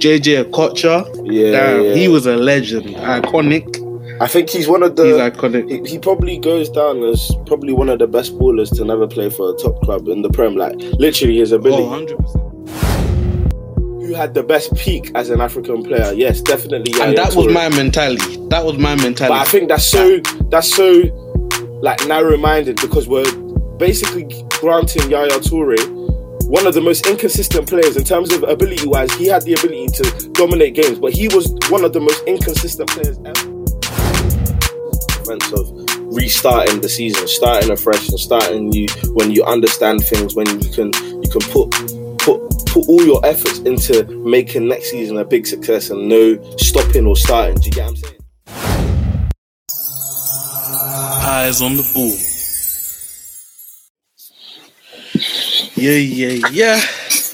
JJ Okocha. Yeah, Damn, yeah. he was a legend, iconic. I think he's one of the. He's iconic. He, he probably goes down as probably one of the best ballers to never play for a top club in the Prem. Like literally, his ability. Oh, 100 percent. Who had the best peak as an African player? Yes, definitely. And Yaya that was my mentality. That was my mentality. But I think that's so that's so like narrow-minded because we're basically granting Yaya Toure one of the most inconsistent players in terms of ability-wise. He had the ability to dominate games, but he was one of the most inconsistent players ever. Sense of restarting the season, starting afresh, and starting you when you understand things, when you can you can put put put all your efforts into making next season a big success and no stopping or starting. Do you get what I'm saying? Eyes on the ball. Yeah, yeah, yeah.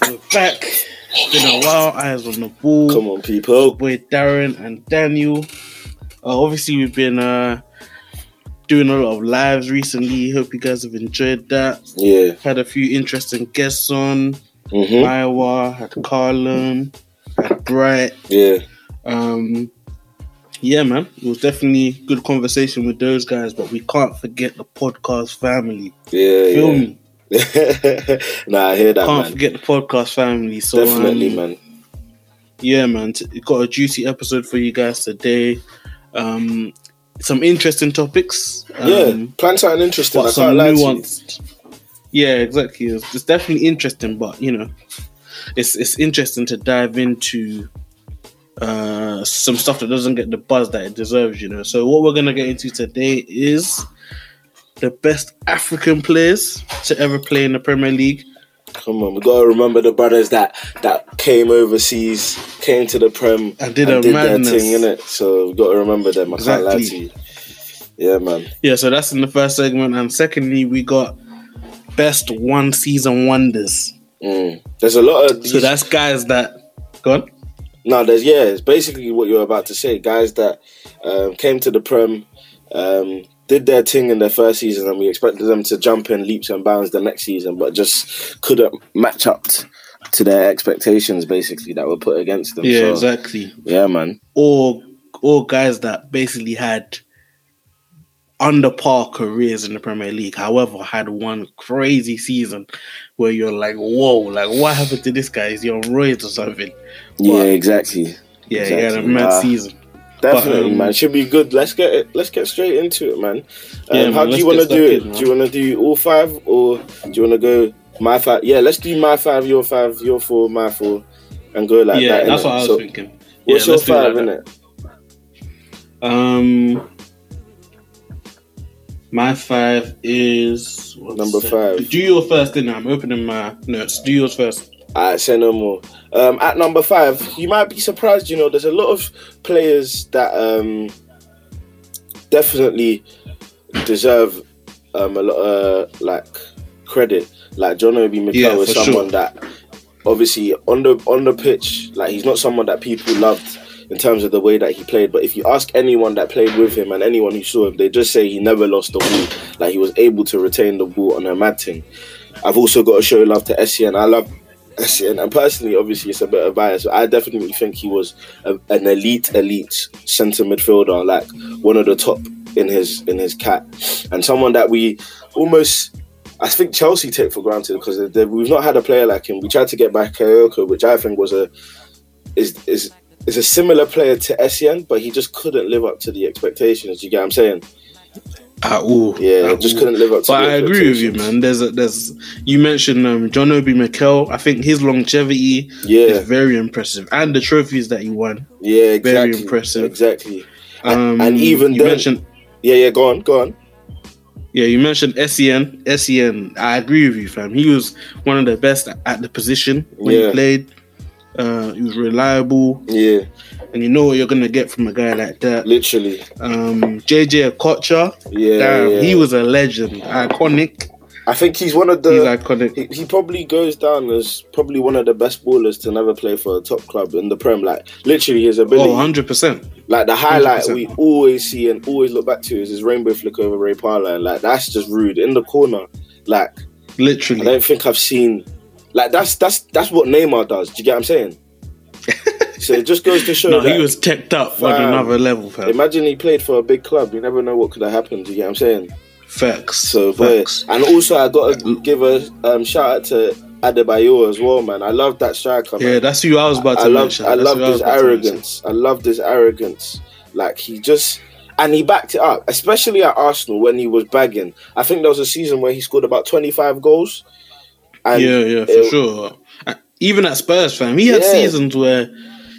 We're back. It's been a while. Eyes on the ball. Come on, people. with Darren and Daniel. Uh, obviously, we've been uh, doing a lot of lives recently. Hope you guys have enjoyed that. Yeah. Had a few interesting guests on. hmm Iowa, had Carlin, had Bright. Yeah. Um, yeah, man, it was definitely good conversation with those guys, but we can't forget the podcast family. Yeah. Feel yeah. me? nah, I hear that, Can't man. forget the podcast family. So Definitely, um, man. yeah, man, t- got a juicy episode for you guys today. Um, some interesting topics. Um, yeah. Plan are interesting. I but can't some lie to you. nuanced. Yeah, exactly. It's, it's definitely interesting, but you know, it's it's interesting to dive into uh some stuff that doesn't get the buzz that it deserves. You know. So what we're gonna get into today is the best African players to ever play in the Premier League. Come on, we gotta remember the brothers that that came overseas, came to the Prem, And did a madness. their thing, innit? So we gotta remember them. I can't lie to Exactly. you. Yeah, man. Yeah, so that's in the first segment, and secondly, we got best one season wonders. Mm. There's a lot of these, So that's guys that. Go on. no. There's yeah. It's basically what you're about to say. Guys that um, came to the Prem, um, did their thing in their first season, and we expected them to jump in leaps and bounds the next season, but just couldn't match up to their expectations. Basically, that were put against them. Yeah, so, exactly. Yeah, man. or or guys that basically had under par careers in the Premier League, however, had one crazy season where you're like, whoa, like what happened to this guy? Is he on roids or something? Yeah, But- exactly. Yeah, he had a Exactly. mad Nah. season. Definitely, um, man. Should be good. Let's get it. Let's get straight into it, man. Um, Yeah, man, how do you want to do it? in, do you want to do all five, or do you want to go my five? Yeah, let's do my five, your five, your four, my four, and go like yeah, that. that's innit? what I was So, thinking. What's yeah, your it five, like innit? that. Um, my five is Number five. Do yours first, then I'm opening my notes. Do yours first. Alright, say no more. Um, at number five, you might be surprised. You know, there's a lot of players that um, definitely deserve um, a lot of like credit. Like John Obi Mikel Yeah, is someone sure. that obviously on the on the pitch, like he's not someone that people loved in terms of the way that he played. But if you ask anyone that played with him and anyone who saw him, they just say he never lost the ball. Like he was able to retain the ball on a mad thing. I've also got to show love to Essien. I love and personally, obviously, it's a bit of bias. But I definitely think he was a, an elite, elite centre midfielder, like one of the top in his in his cat, and someone that we almost. I think Chelsea take for granted because they- they- we've not had a player like him. We tried to get Bakayoko, which I think was a is is is a similar player to Essien, but he just couldn't live up to the expectations. You get what I'm saying? At all. Yeah, At just all. couldn't live up to. But I agree with you, man. There's a, there's you mentioned um, John Obi Mikel. I think his longevity Yeah, is very impressive, and the trophies that he won. yeah, exactly. very impressive. Exactly. And- Um, and even you then- mentioned, Yeah, yeah. Go on, go on. yeah, you mentioned Sen. Sen, I agree with you, fam. He was one of the best at the position when Yeah. he played. Uh, he was reliable, Yeah, and you know what you're gonna get from a guy like that. literally. Um, JJ Okocha, Yeah, damn, yeah. he was a legend, iconic. I think he's one of He's the. iconic. He, he probably goes down as probably one of the best ballers to never play for a top club in the Prem. Like literally, his ability. Oh, 100 percent. Like the highlight 100%. we always see and always look back to is his rainbow flick over Ray Parlour. And like that's just rude in the corner. Like literally, I don't think I've seen. Like that's that's that's what Neymar does. Do you get what I'm saying? So it just goes to show no, that he was teched up on another level, fam. imagine he played for a big club. You never know what could have happened. You get what I'm saying? Facts. So, Facts. and also I got to give a um, shout out to Adebayor as well, man. I love that striker. Yeah, man. that's who I was about to I love, mention. I love who was this about arrogance. I love this arrogance. Like he just and he backed it up, especially at Arsenal when he was bagging. I think there was a season where he scored about 25 goals. And yeah, yeah, for it- sure. Even at Spurs, fam, he had Yeah. seasons where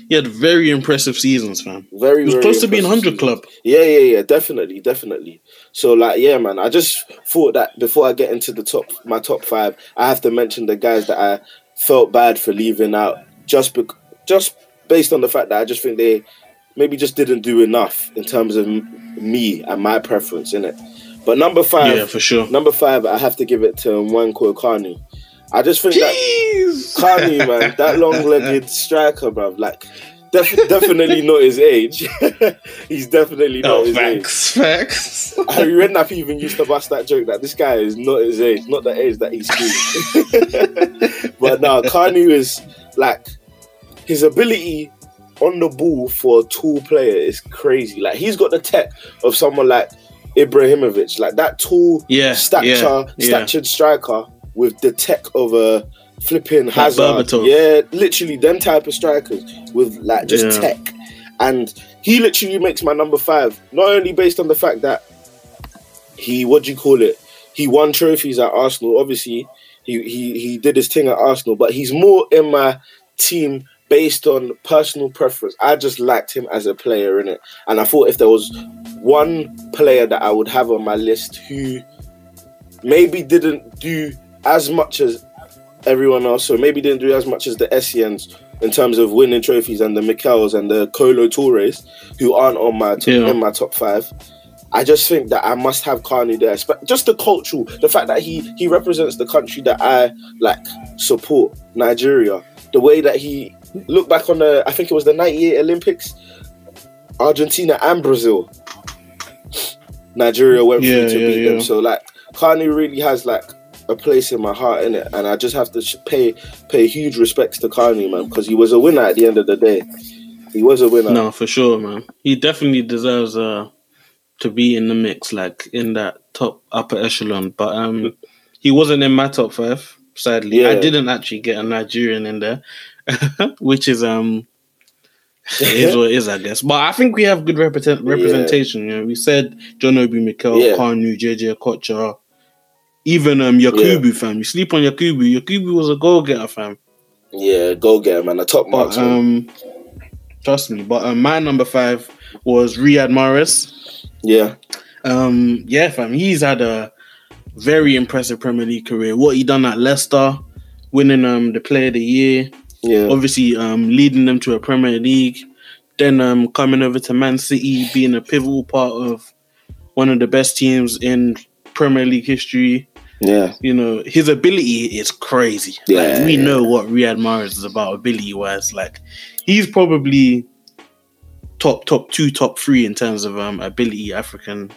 he had very impressive seasons, fam. Very, He was very close to being hundred club. Yeah, yeah, yeah, definitely, definitely. So like, yeah, man, I just thought that before I get into the top, my top five, I have to mention the guys that I felt bad for leaving out, just bec- just based on the fact that I just think they maybe just didn't do enough in terms of m- me and my preference in it. But number five, Yeah, for sure. number five, I have to give it to Nwankwo Kanu. I just think that Jeez. Kanu, man, that long-legged striker, bruv, like. Def- definitely not his age. He's definitely not Oh, his age. facts, facts. Harry Redknapp even used to bust that joke that this guy is not his age, not the age that he's doing. but now Kanu is like his ability on the ball for a tall player is crazy. Like he's got the tech of someone like Ibrahimovic, like that tall Yeah, stature, yeah, yeah. statured striker with the tech of a flipping Hazard. Berbatov. Yeah, literally them type of strikers with like just Yeah. tech. And he literally makes my number five, not only based on the fact that he what do you call it? He won trophies at Arsenal. Obviously, he he he did his thing at Arsenal, but he's more in my team based on personal preference. I just liked him as a player in it, and I thought if there was one player that I would have on my list who maybe didn't do as much as everyone else, so maybe didn't do as much as the Essiens in terms of winning trophies and the Mikels and the Kolo Toures, who aren't on my top, Yeah. in my top five. I just think that I must have Kanu there. But just the cultural, the fact that he he represents the country that I like support, Nigeria. The way that he look back on the, I think it was the '98 Olympics, Argentina and Brazil. Nigeria went Yeah, through to yeah, beat them. So like, Kanu really has like a place in my heart in it, and I just have to sh- pay pay huge respects to Kanu, man, because he was a winner at the end of the day. He was a winner. No, for sure, man. He definitely deserves uh to be in the mix, like in that top upper echelon. But um, he wasn't in my top five. Sadly, yeah. I didn't actually get a Nigerian in there, which is um, it is what it is, I guess. But I think we have good represent- representation. You know, we said John Obi Mikel, Yeah. Kanu, JJ Kocha, even um Yakubu, fam. You sleep on Yakubu. Yakubu was a goal getter, fam. Yeah, go getter man. A top But marksman. um, trust me. But um, my number five was Riyad Mahrez. yeah, Um, yeah, fam, he's had a very impressive Premier League career. What he done at Leicester, winning um the Player of the Year, yeah, obviously um leading them to a Premier League, then um coming over to Man City, being a pivotal part of one of the best teams in Premier League history. Yeah, You know, his ability is crazy. Yeah, like, we yeah. know what Riyad Mahrez is about ability wise. Like, he's probably top top two, top three in terms of um ability African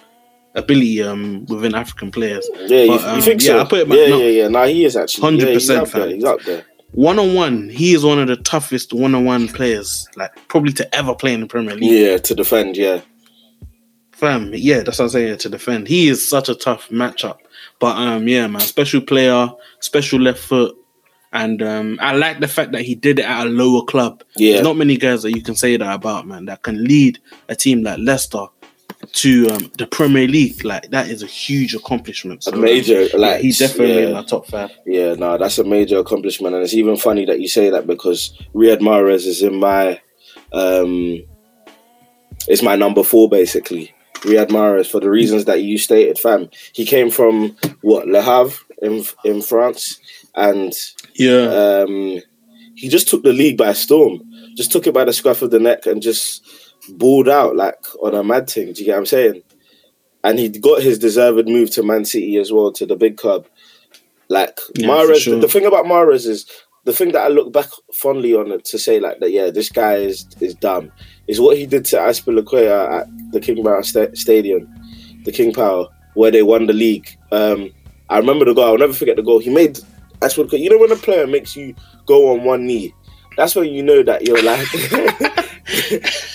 ability um within African players. yeah. But, you, um, you think yeah, so? I put him at yeah, no- yeah, yeah. Nah, he is actually. Yeah, 100% up there. He's up there. One on one, he is one of the toughest one on one players, like probably to ever play in the Premier League. Yeah, to defend. Yeah, Fam, yeah, that's what I'm saying to defend. He is such a tough matchup. But um, yeah, man, special player, special left foot, and um, I like the fact that he did it at a lower club. Yeah. There's not many guys that you can say that about, man, that can lead a team like Leicester to um, the Premier League. Like that is a huge accomplishment. So, a major. Like he's definitely yeah. in my top five. Yeah, no, that's a major accomplishment, and it's even funny that you say that because Riyad Mahrez is in my, um, it's my number four basically. Riyad Mahrez for the reasons that you stated, fam. He came from what Le Havre in in France, and Yeah, um, he just took the league by storm. Just took it by the scruff of the neck and just balled out like on a mad thing. Do you get what I'm saying? And he got his deserved move to Man City as well, to the big club. Like Yeah, Mahrez, sure. the thing about Mahrez is the thing that I look back fondly on to say like that. Yeah, this guy is is dumb. Is what he did to Azpilicueta at the King Power sta- Stadium, the King Power, where they won the league. Um, I remember the goal. I'll never forget the goal. He made Azpilicueta. You know when a player makes you go on one knee that's when you know that you're like,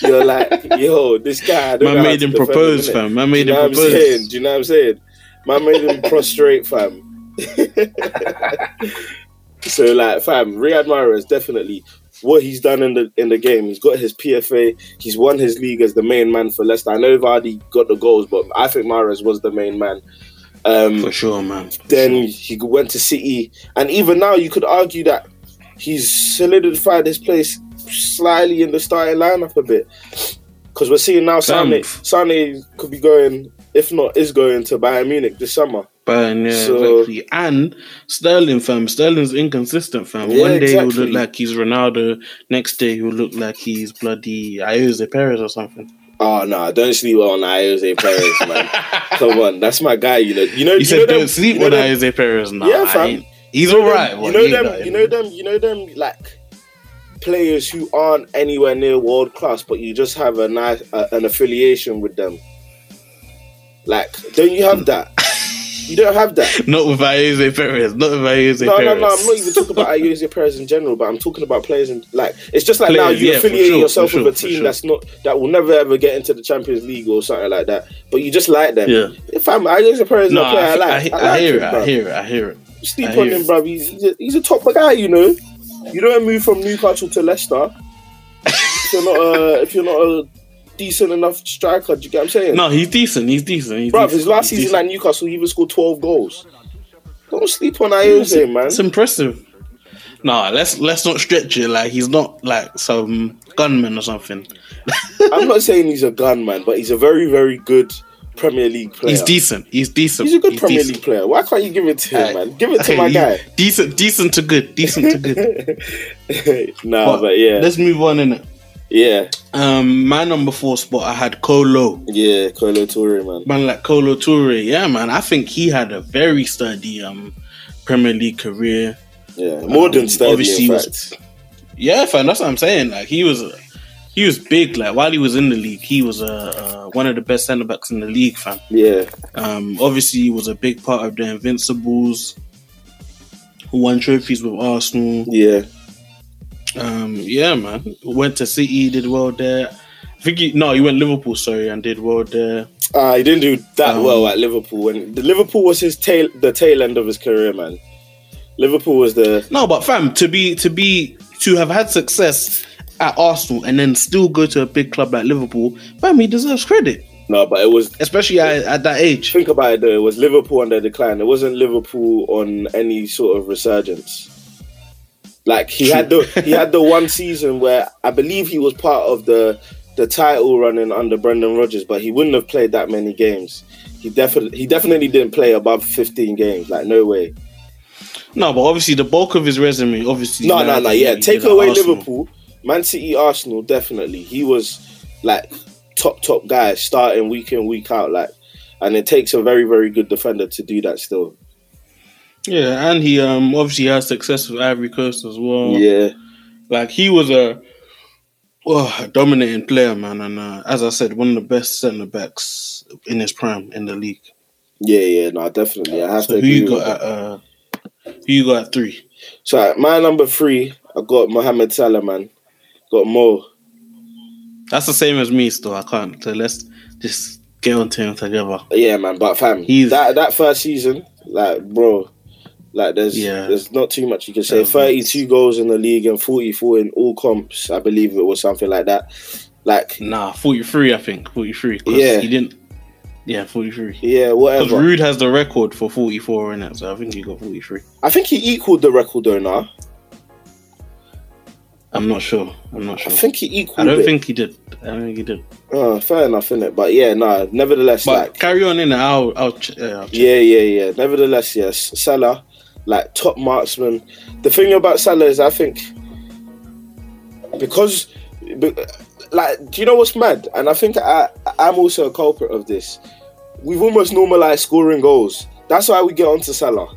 you're like, yo, this guy. I Man made him propose, fam. Man made you know him saying? propose. Do you know what I'm saying? Man made him prostrate, fam. so like, fam, Riyad Mahrez definitely what he's done in the in the game. He's got his PFA. He's won his league as the main man for Leicester. I know Vardy got the goals, but I think Mahrez was the main man. Um, For sure, man. For then sure. he went to City, and even now you could argue that he's solidified his place slightly in the starting lineup a bit. Because we're seeing now Sane. Sane could be going, if not is going to Bayern Munich this summer. But yeah, So- exactly. And Sterling, fam. Sterling's inconsistent, fam. Yeah, One day he'll look like he's Ronaldo. Next day he'll look like he's bloody Ayose Perez or something. Oh no, don't sleep on Jose Perez, man. Come on, that's my guy. You know, you know. You you said know don't them- sleep you know on Ayose Perez. Nah, Yeah, fam. He's alright. You know them. You know them. You know them. Like players who aren't anywhere near world class, but you just have a nice uh, an affiliation with them. Like, don't you have that? You don't have that. Not with Ayose Perez. Not with Ayose No, Perez. no, no. I'm not even talking about Ayose Perez in general, but I'm talking about players and like it's just like now you yeah, affiliate sure, yourself for with a team sure. that's not that will never ever get into the Champions League or something like that. But you just like them. Yeah. If I'm Ayose Perez, No, a player I, I, like. I, I, I, like hear him, it. I hear it. I hear it. Sleep I on him, it. bruv. He's, he's, a, he's a top guy, you know. You don't move from Newcastle to Leicester if you're not a if you're not a decent enough striker. Do you get what I'm saying? No, he's decent. He's decent. He's bruv. decent. His last He's season decent. at Newcastle, he even scored 12 goals. Don't sleep on Ayose, man. It's impressive. Nah, let's let's not stretch it. Like he's not like some gunman or something. I'm not saying he's a gunman, but he's a very, very good Premier League player. He's decent. He's decent. He's a good Premier decent. League player. Why can't you give it to him, Aye. man? Give it to my guy. Decent, decent to good. Decent to good. nah, but, yeah, Let's move on in it. yeah, Um, my number four spot, I had Kolo. yeah. Kolo Toure, man. Man, like Kolo Toure. Yeah, man. I think he had a very sturdy um Premier League career. Yeah, more than Um, sturdy, obviously was-. Yeah, fam. That's what I'm saying. Like he was, he was big. Like while he was in the league, he was uh, uh, one of the best centre backs in the league, fam. Yeah, Um, obviously, he was a big part of the Invincibles, who won trophies with Arsenal. yeah, Um, yeah, man. Went to City, did well there. I think he, no, he went Liverpool, sorry, and did well there. uh, he didn't do that Um, well at Liverpool. When the Liverpool was his tail, the tail end of his career, man. Liverpool was the No, but fam, to be to be to have had success at Arsenal and then still go to a big club like Liverpool, fam, he deserves credit, no, but it was. especially at, at that age. Think about it though. It was Liverpool on their decline. It wasn't Liverpool on any sort of resurgence. Like he had the he had the one season where I believe he was part of the the title running under Brendan Rodgers, but he wouldn't have played that many games. He definitely he definitely didn't play above fifteen games. Like no way. No, but obviously the bulk of his resume, obviously. No, no, no. Yeah, take away. Liverpool, Man City, Arsenal. Definitely, he was like top top guy, starting week in week out. Like, and it takes a very very good defender to do that. Still, Yeah, and he um obviously had success with Ivory Coast as well. yeah, Like he was a, oh, a dominating player, man, and uh, as I said, one of the best centre backs in his prime in the league. yeah, yeah. No, definitely. I have So to who you got at uh, who you got at three? So at my number three, I got Mohamed Salah, man. Got Mo. That's the same as me. Still, I can't. So let's just get on to him together. Yeah, man. But fam, He's- that that first season, like, bro, like, there's Yeah. there's not too much you can say. Um, Thirty two goals in the league and forty four in all comps. I believe it was something like that. Like, Nah, forty three. I think forty three. Yeah. he didn't. Yeah, forty three. yeah, whatever. Because. Rude has the record for forty four in it, so I think he got forty three. I think he equaled the record though. Now I'm not sure. I'm not sure. I think he equaled. I don't it. think he did. I don't think he did. Oh, fair enough, innit? But yeah, no. Nevertheless, But like, carry on in it. I'll. I'll. Ch- yeah, I'll check. yeah, yeah, yeah. Nevertheless, yes, Salah, like top marksman. The thing about Salah is, I think, because, like, do you know what's mad? And I think I, I'm also a culprit of this. We've almost normalized scoring goals. That's why we get onto Salah.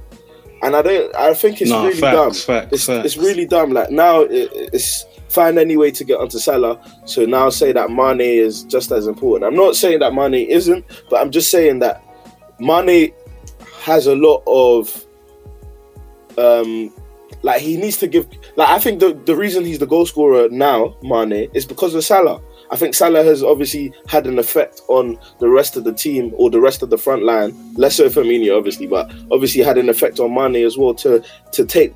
And I don't. I think it's No, really facts, dumb. facts, it's, facts. it's really dumb. Like now, it, it's find any way to get onto Salah. So now say that Mane is just as important. I'm not saying that Mane isn't, but I'm just saying that Mane has a lot of um like he needs to give. Like I think the the reason he's the goal scorer now, Mane, is because of Salah. I think Salah has obviously had an effect on the rest of the team or the rest of the front line. Less so Firmino, obviously, but obviously had an effect on Mane as well to to take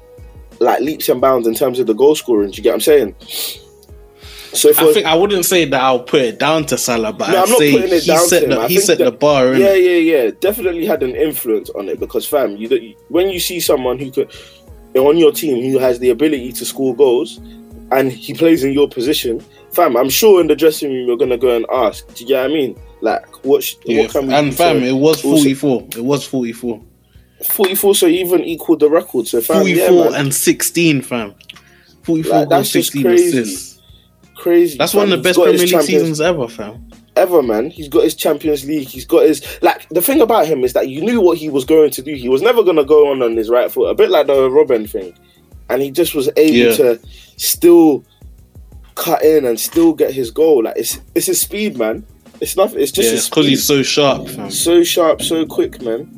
like leaps and bounds in terms of the goal scoring. Do you get what I'm saying? So I think I wouldn't say that I'll put it down to Salah, but no, I'd I'm not say putting it he down set the he set that- the bar. Yeah, yeah, yeah. Definitely had an influence on it because, fam, you when you see someone who could on your team who has the ability to score goals and he plays in your position, fam, I'm sure in the dressing room you're gonna go and ask. Do you get what I mean? Like, what? sh- Yeah, what can we and fam, it was also- 44. It was 44. 44, so even equaled the record. So, fam, 44 yeah, and 16, fam. 44 Like, that's just 16 crazy. assists. Crazy. That's one of the best Premier League Champions- seasons ever, fam. ever, man. He's got his Champions League. He's got his like. The thing about him is that you knew what he was going to do. He was never going to go on on his right foot, a bit like the Robben thing, and he just was able Yeah. to still cut in and still get his goal. Like it's it's his speed, man. It's nothing. It's just his because speed. he's so sharp, fam. so sharp, so quick, man.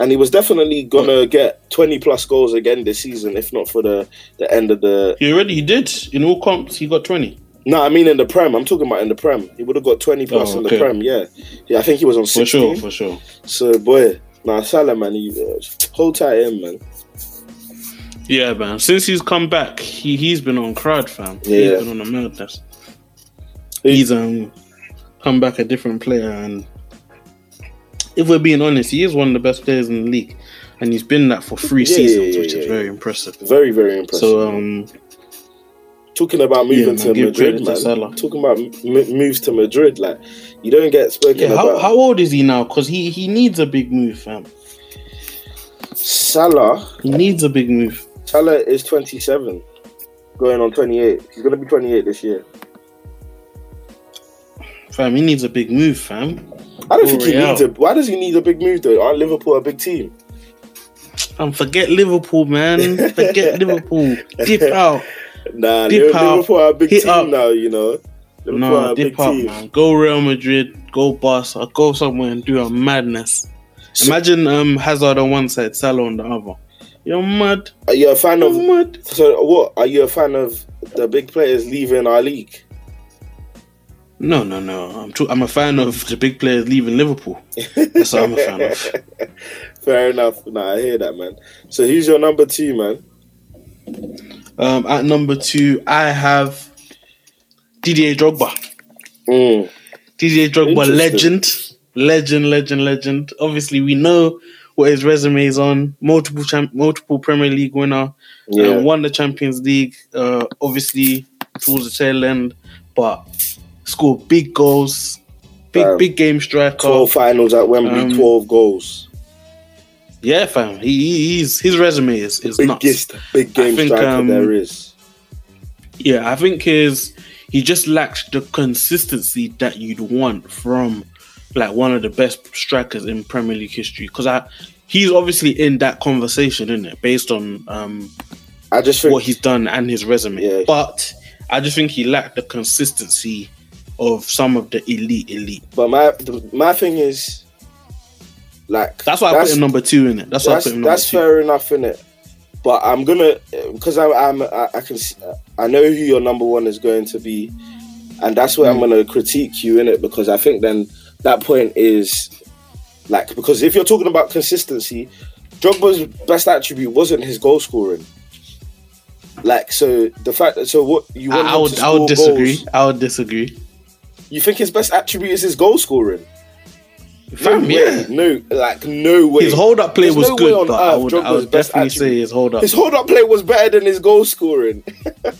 And he was definitely gonna get twenty plus goals again this season, if not for the the end of the. He already he did. In all comps, he got 20. No, I mean in the Prem. I'm talking about in the Prem. He would have got twenty plus Oh, in the Prem. Yeah, yeah. I think he was on For sure, for sure. So boy, nah, Salah man, he, uh, hold tight in man. Yeah, man. Since he's come back, he, he's been on crowd, fam. Yeah. He's been on a madness. He's um come back a different player and if we're being honest, he is one of the best players in the league. And he's been that for three Yeah, seasons, yeah, which is very impressive. Very very impressive. So um talking about moving yeah, man, to Madrid, to man. Salah. Talking about m- moves to Madrid, like you don't get spoken yeah, how, about. how old is he now? Because he, he needs a big move, fam. Salah, He needs a big move. Salah is 27, going on 28. He's gonna be 28 this year. Fam, he needs a big move, fam. I don't think he needs a. Why does he need a big move though? Aren't Liverpool a big team? And forget Liverpool, man. Forget Liverpool. Dip out. Nah, Dip Liverpool, out, Liverpool are a big hit team up. now. You know, Liverpool are No, a big dip out, team. man. Go Real Madrid, go Barca, go somewhere and do a madness. So- Imagine um Hazard on one side, Salah on the other. You're mad. Are you a fan You're of? mad. So what? Are you a fan of the big players leaving our league? No, no, no. I'm too, I'm a fan of the big players leaving Liverpool. That's what I'm a fan of. Fair enough. Nah, I hear that, man. So who's your number two, man? Um, at number two, I have Didier Drogba. Mm. Didier Drogba, legend, legend, legend, legend. Obviously, we know what his resume is on. Multiple champ, multiple Premier League winner. Yeah. uh, won the Champions League, uh, obviously towards the tail end, but scored big goals, big Fam. big game striker. 12 finals at Wembley, Um, 12 goals. Yeah, fam. He, he- he's his resume is is nuts. Biggest big game think, striker um, there is. Yeah, I think his he just lacks the consistency that you'd want from like one of the best strikers in Premier League history. Because I he's obviously in that conversation, isn't it? Based on um I just think what he's done and his resume. Yeah. But I just think he lacked the consistency of some of the elite elite. But my the, my thing is, like That's why I put him number two in it. That's why I put him number that's two. fair enough in it. But I'm gonna because I, I'm I, I can s- I know who your number one is going to be, and that's where I'm Mm. gonna critique you in it because I think then that point is like because if you're talking about consistency, Drogba's best attribute wasn't his goal scoring. Like so, the fact that so what you want I, I would I would disagree. goals, I would disagree. You think his best attribute is his goal scoring? No Fam, way. yeah. No, like no way. His hold up play There's was no good, but I would, I would best definitely attribute- say his hold up. His hold up play was better than his goal scoring.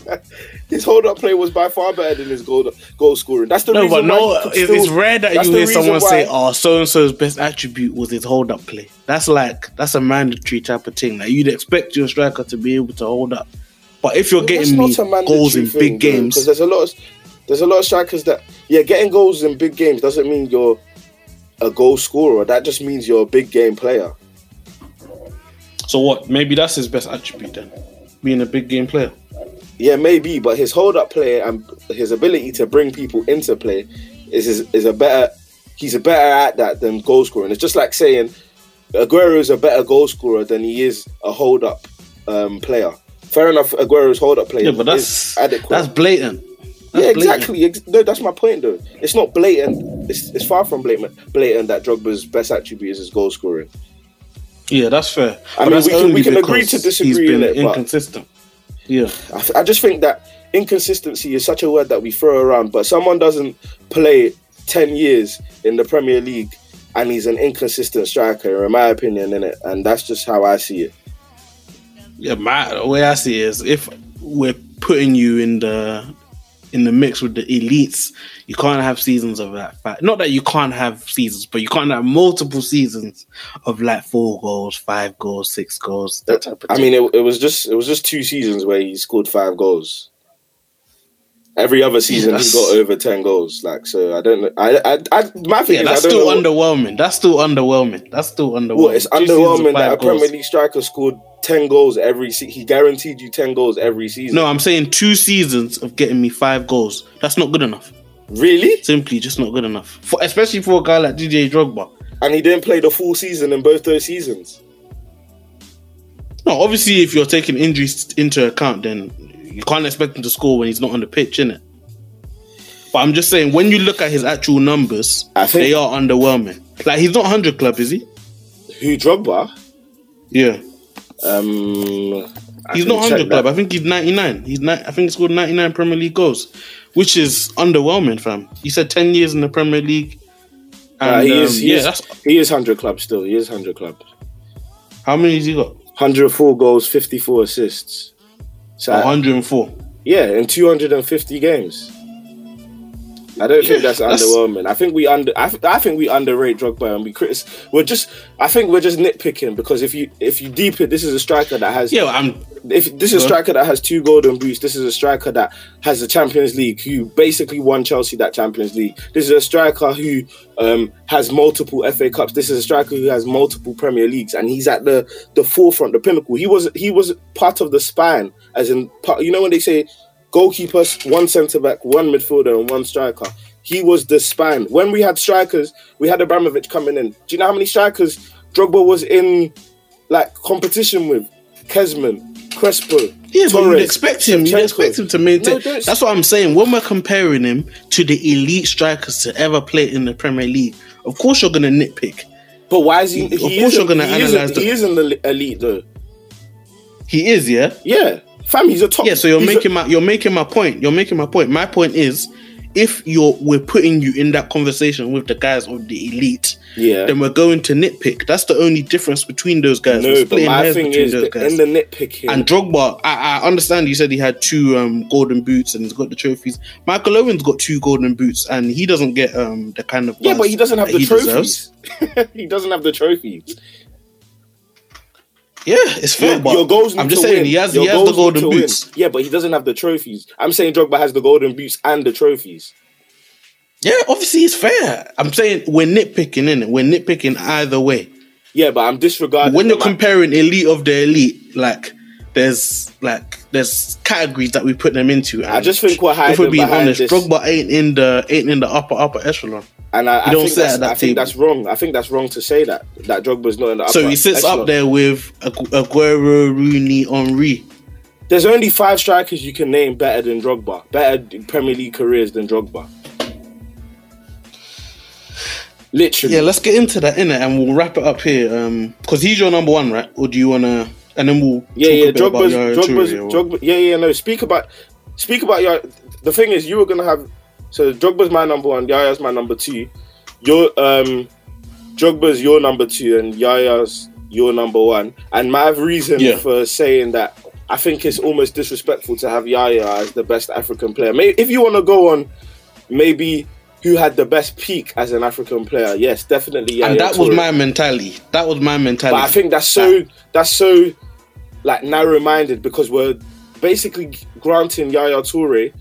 his hold up play was by far better than his goal goal scoring. That's the No, reason but no, why you could it's, still- it's rare that you hear someone say, "Oh, so and so's best attribute was his hold up play." That's like that's a mandatory type of thing. Like you'd expect your striker to be able to hold up, but if you're getting me goals in thing, big games, because there's a lot of there's a lot of strikers that yeah, getting goals in big games doesn't mean you're a goal scorer. That just means you're a big game player. so what? Maybe that's his best attribute then, being a big game player. Yeah, maybe, but his hold up play and his ability to bring people into play is is, is a better. He's a better at that than goal scoring. It's just like saying Aguero is a better goal scorer than he is a hold up um, player. Fair enough, Aguero's hold up play. Yeah, but is that's adequate. that's blatant. Yeah, exactly. Ex- No, that's my point though. It's not blatant. It's, it's far from blatant. Blatant that Drogba's best attribute is his goal scoring. Yeah, that's fair. I But mean, we can- we can agree to disagree in it, but- inconsistent. Yeah, I, th- I just think that inconsistency is such a word that we throw around, but someone doesn't play 10 years in the Premier League and he's an inconsistent striker, in my opinion, in it. And that's just how I see it. yeah. My the way I see it is, if we're putting you in the in the mix with the elites, you can't have seasons of that. Fact. Not that you can't have seasons, but you can't have multiple seasons of like four goals, five goals, six goals, that type of I thing. mean, it, it was just it was just two seasons where he scored five goals. Every other season, he got over ten goals. Like, so I don't know. I, I, I my thing yeah, is, that's I don't still know what- underwhelming. That's still underwhelming. That's still underwhelming. What, it's Two underwhelming that a goals. Premier League striker scored ten goals every. Se- he guaranteed you ten goals every season. No, I'm saying two seasons of getting me five goals. That's not good enough. really. Simply just not good enough. For, especially for a guy like DJ Drogba. And he didn't play the full season in both those seasons. No, obviously, if you're taking injuries into account, then you can't expect him to score when he's not on the pitch, innit? But I'm just saying, when you look at his actual numbers, I think- they are underwhelming. Like he's not 100 club, is he? Who Drogba? Yeah, Um, I he's not 100 club. that. I think he's 99. He's ni- I think he scored 99 Premier League goals, which is underwhelming, fam. He said 10 years in the Premier League. Uh, And, he um, is. He yeah, is, he is hundred club still. He is hundred club. how many has he got? Hundred four goals, fifty four assists. So 104. yeah, in two hundred and fifty games. I don't think that's, that's- underwhelming. I think we under. I, th- I think we underrate Drogba and we critic. We're just. I think we're just nitpicking because if you if you deep it, this is a striker that has. Yeah, I'm. If this is a striker that has two golden boots, this is a striker that has the Champions League, who basically won Chelsea that Champions League. This is a striker who um, has multiple FA Cups. This is a striker who has multiple Premier Leagues, and he's at the the forefront, the pinnacle. He was he was part of the spine, as in part, you know when they say goalkeepers, one centre back, one midfielder, and one striker. He was the span. When we had strikers, we had Abramovich coming in. Do you know how many strikers Drogba was in like competition with? Kezman, Crespo. Yeah, but you'd expect him. You'd expect him to maintain. No, That's what I'm saying. When we're comparing him to the elite strikers to ever play in the Premier League, of course you're gonna nitpick. But why is he? Of he course isn't- you're gonna Isn't, the- He isn't the elite though. He is, yeah, Yeah, fam, he's a top. yeah. So you're he's a- making my you're making my point. You're making my point. My point is, if you're we're putting you in that conversation with the guys of the elite, yeah. then we're going to nitpick. That's the only difference between those guys. No, but my thing is in the nitpicking. And Drogba, I, I understand you said he had two um, golden boots and he's got the trophies. Michael Owen's got two golden boots and he doesn't get um, the kind of yeah, but he doesn't have the he trophies. he doesn't have the trophies. Yeah, it's fair. Your, your goals I'm just saying win. he has Your he has the golden to win. boots. Yeah, but he doesn't have the trophies. I'm saying Drogba has the golden boots and the trophies. Yeah, obviously it's fair. I'm saying we're nitpicking in it. We're nitpicking either way. Yeah, but I'm disregarding. when you're comparing elite of the elite, like there's like there's categories that we put them into. I just think we're if we're being honest, this. Drogba ain't in the ain't in the upper upper echelon. and I, I don't think, that's, that I think that's wrong. I think that's wrong to say that that Drogba's not in the. Upper. So he sits echelon. up there with Agu- Aguero, Rooney, Henry. There's only five strikers you can name better than Drogba, better Premier League careers than Drogba. Literally. Yeah, let's get into that in it, and we'll wrap it up here. Um, because he's your number one, right? Or do you wanna? And then we'll Yeah, yeah, Drogba's, Drogba's, Toure or- Drogba, yeah, yeah, no. Speak about, speak about your. The thing is, you were gonna have. So Drogba's my number one, Yaya's my number two. Your um, Drogba's your number two, and Yaya's your number one. And my reason Yeah. for saying that, I think it's almost disrespectful to have Yaya as the best African player. Maybe if you want to go on, maybe who had the best peak as an African player? Yes, definitely. Yaya and that was my mentality. That was my mentality. But I think that's so that's so like narrow-minded because we're basically granting Yaya Toure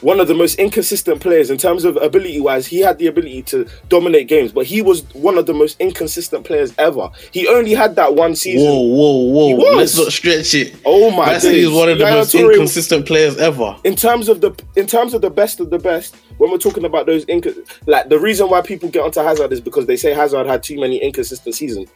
one of the most inconsistent players in terms of ability-wise. He had the ability to dominate games, but he was one of the most inconsistent players ever. He only had that one season. Whoa, whoa, whoa! Let's not stretch it. Oh my City days. one of the Yaya most Toure- inconsistent players ever. in terms of the in terms of the best of the best, when we're talking about those like the reason why people get onto Hazard is because they say Hazard had too many inconsistent seasons.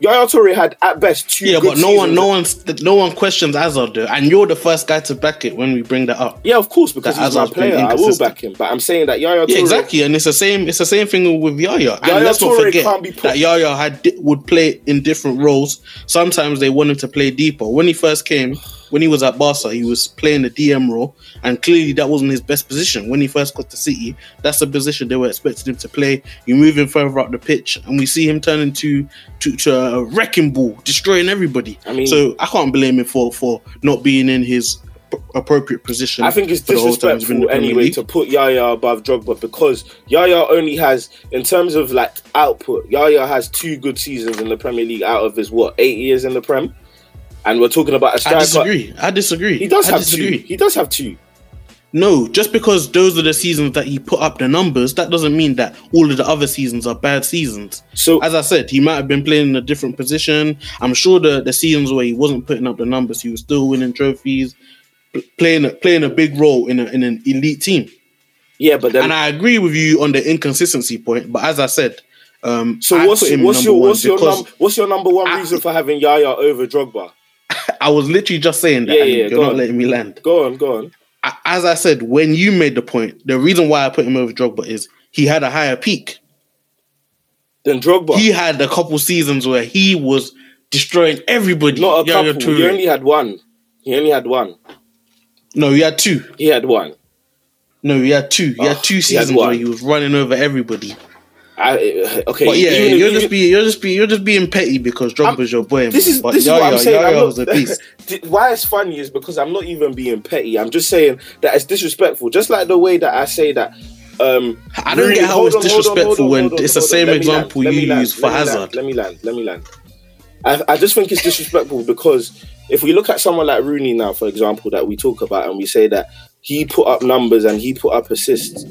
Yaya Toure had at best two. Yeah, good but no one, no one, no one questions Hazard though, and you're the first guy to back it when we bring that up. Yeah, of course, because That he's my Hazard's player. I will back him, but I'm saying that Yaya Toure. Yeah, exactly, and it's the same. It's the same thing with Yaya. And Yaya let's not Toure forget can't be put- that Yaya had would play in different roles. Sometimes they want him to play deeper. When he first came, when he was at Barca, he was playing the DM role, and clearly that wasn't his best position. When he first got to City, that's the position they were expecting him to play. You move him further up the pitch, and we see him turn into to, to a wrecking ball, destroying everybody. I mean- so I can't blame him for for not being in his appropriate position. I think it's for the whole time he's been in disrespectful anyway to put Yaya above Drogba because Yaya only has, in terms of like output, Yaya has two good seasons in the Premier League out of his what eight years in the Prem, and we're talking about a I striker. disagree. I disagree. He does I have disagree. two. He does have two. No, just because those are the seasons that he put up the numbers, that doesn't mean that all of the other seasons are bad seasons. So As I said, he might have been playing in a different position. I'm sure the, the seasons where he wasn't putting up the numbers, he was still winning trophies, playing a, playing a big role in, a, in an elite team. yeah, but then And I agree with you on the inconsistency point. But as I said, um, so I what's what's your what's your num- what's your number one I- reason for having Yaya over Drogba? I was literally just saying that, Yeah, yeah, you're not on. letting me land. Go on, go on. As I said, when you made the point, the reason why I put him over Drogba is he had a higher peak. Then Drogba, He had a couple seasons where he was destroying everybody. not a Yaya couple. Toure. He only had one. He only had one. no, he had two. He had one. No, he had two. He had ah, two he had seasons where he was running over everybody. I, okay, But yeah, even you're even- just being you're just being you're just being petty because Drogba's your boy. This is but this is Yaya, what I'm saying. Yaya I'm was a not, beast. why it's funny is because I'm not even being petty. I'm just saying that it's disrespectful. Just like the way that I say that. Um, I don't Rooney- get how it's on, hold on, hold disrespectful on, when it's the same example land, you land, use for me land, Hazard. Let me land. Let me land. I, I just think it's disrespectful because if we look at someone like Rooney now, for example, that we talk about, and we say that he put up numbers and he put up assists,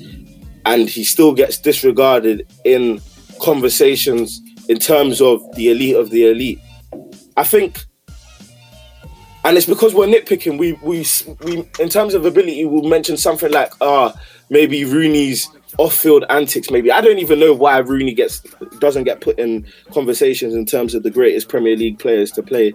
and he still gets disregarded in conversations in terms of the elite of the elite. I think, and it's because we're nitpicking. We we we in terms of ability, we'll mention something like ah maybe Rooney's off-field antics. Maybe I don't even know why Rooney gets doesn't get put in conversations in terms of the greatest Premier League players to play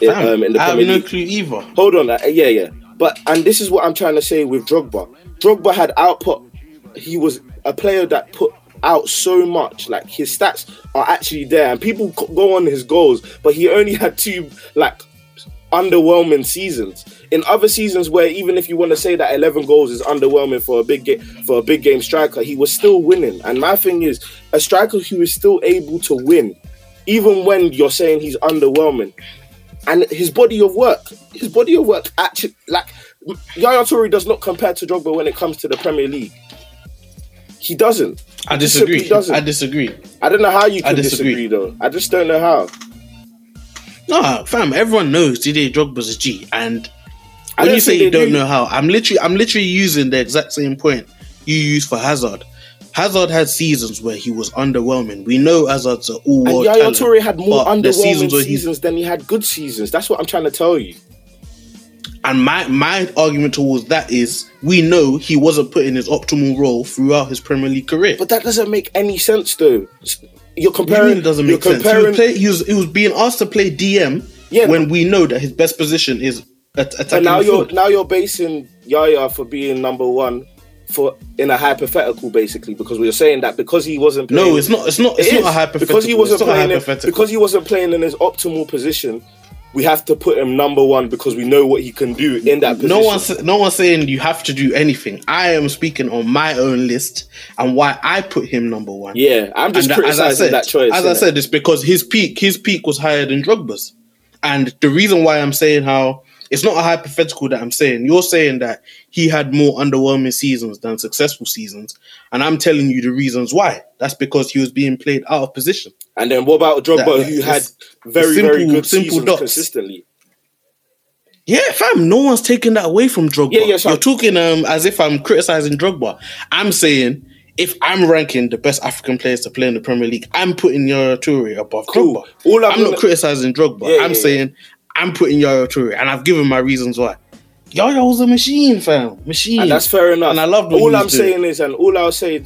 in, um, in the I have Premier no League. clue either. Hold on, uh, yeah, yeah. But and this is what I'm trying to say with Drogba. Drogba had output. He was a player that put out so much. Like his stats are actually there, and people go on his goals, but he only had two like underwhelming seasons. In other seasons, where even if you want to say that 11 goals is underwhelming for a big game for a big game striker, he was still winning. And my thing is, a striker who is still able to win, even when you're saying he's underwhelming, and his body of work, his body of work actually like Yaya Toure does not compare to Drogba when it comes to the Premier League. He doesn't. I He disagree. doesn't. I disagree. I don't know how you I can disagree. disagree. though. I just don't know how. No, fam, everyone knows Didier Drogba's a G, and when you say you don't do. know how, I'm literally I'm literally using the exact same point you use for Hazard. Hazard had seasons where he was underwhelming. We know Hazard's an all And Yaya talent. Toure had more underwhelming seasons seasons, than he had good seasons. That's what I'm trying to tell you. And my my argument towards that is we know he wasn't put in his optimal role throughout his Premier League career. But that doesn't make any sense, though. You're you comparing. it doesn't you're make sense. He comparing. was, play, he, was, he was being asked to play DM Yeah, when we know that his best position is at, attacking and now you're now you're basing Yaya for being number one for in a hypothetical, basically, because we were saying that because he wasn't. Playing, No, it's not. It's not. It's It not a hypothetical. because he wasn't it's not a playing in, because he wasn't playing in his optimal position. We have to put him number one because we know what he can do in that position. no one's no one's saying you have to do anything. I am speaking on my own list and why I put him number one. Yeah, I'm just And as I criticizing said, that choice. as I innit? said, it's because his peak his peak was higher than Drogba's, and the reason why I'm saying how it's not a hypothetical that I'm saying. You're saying that he had more underwhelming seasons than successful seasons, and I'm telling you the reasons why. That's because he was being played out of position. And then what about Drogba, who had very, simple- very good simple seasons dots. consistently? Yeah, fam, no one's taking that away from Drogba. Yeah, yeah, so- You're talking um as if I'm criticizing Drogba. I'm saying if I'm ranking the best African players to play in the Premier League, I'm putting Yaya Toure above Cool. Drogba. All I'm I'm, not gonna- criticizing Drogba. Yeah, I'm yeah, saying I'm putting Yaya Toure, and I've given my reasons why. Yaya was a machine, fam, machine. And that's fair enough. And I loved what all I'm saying is, and all I'll say,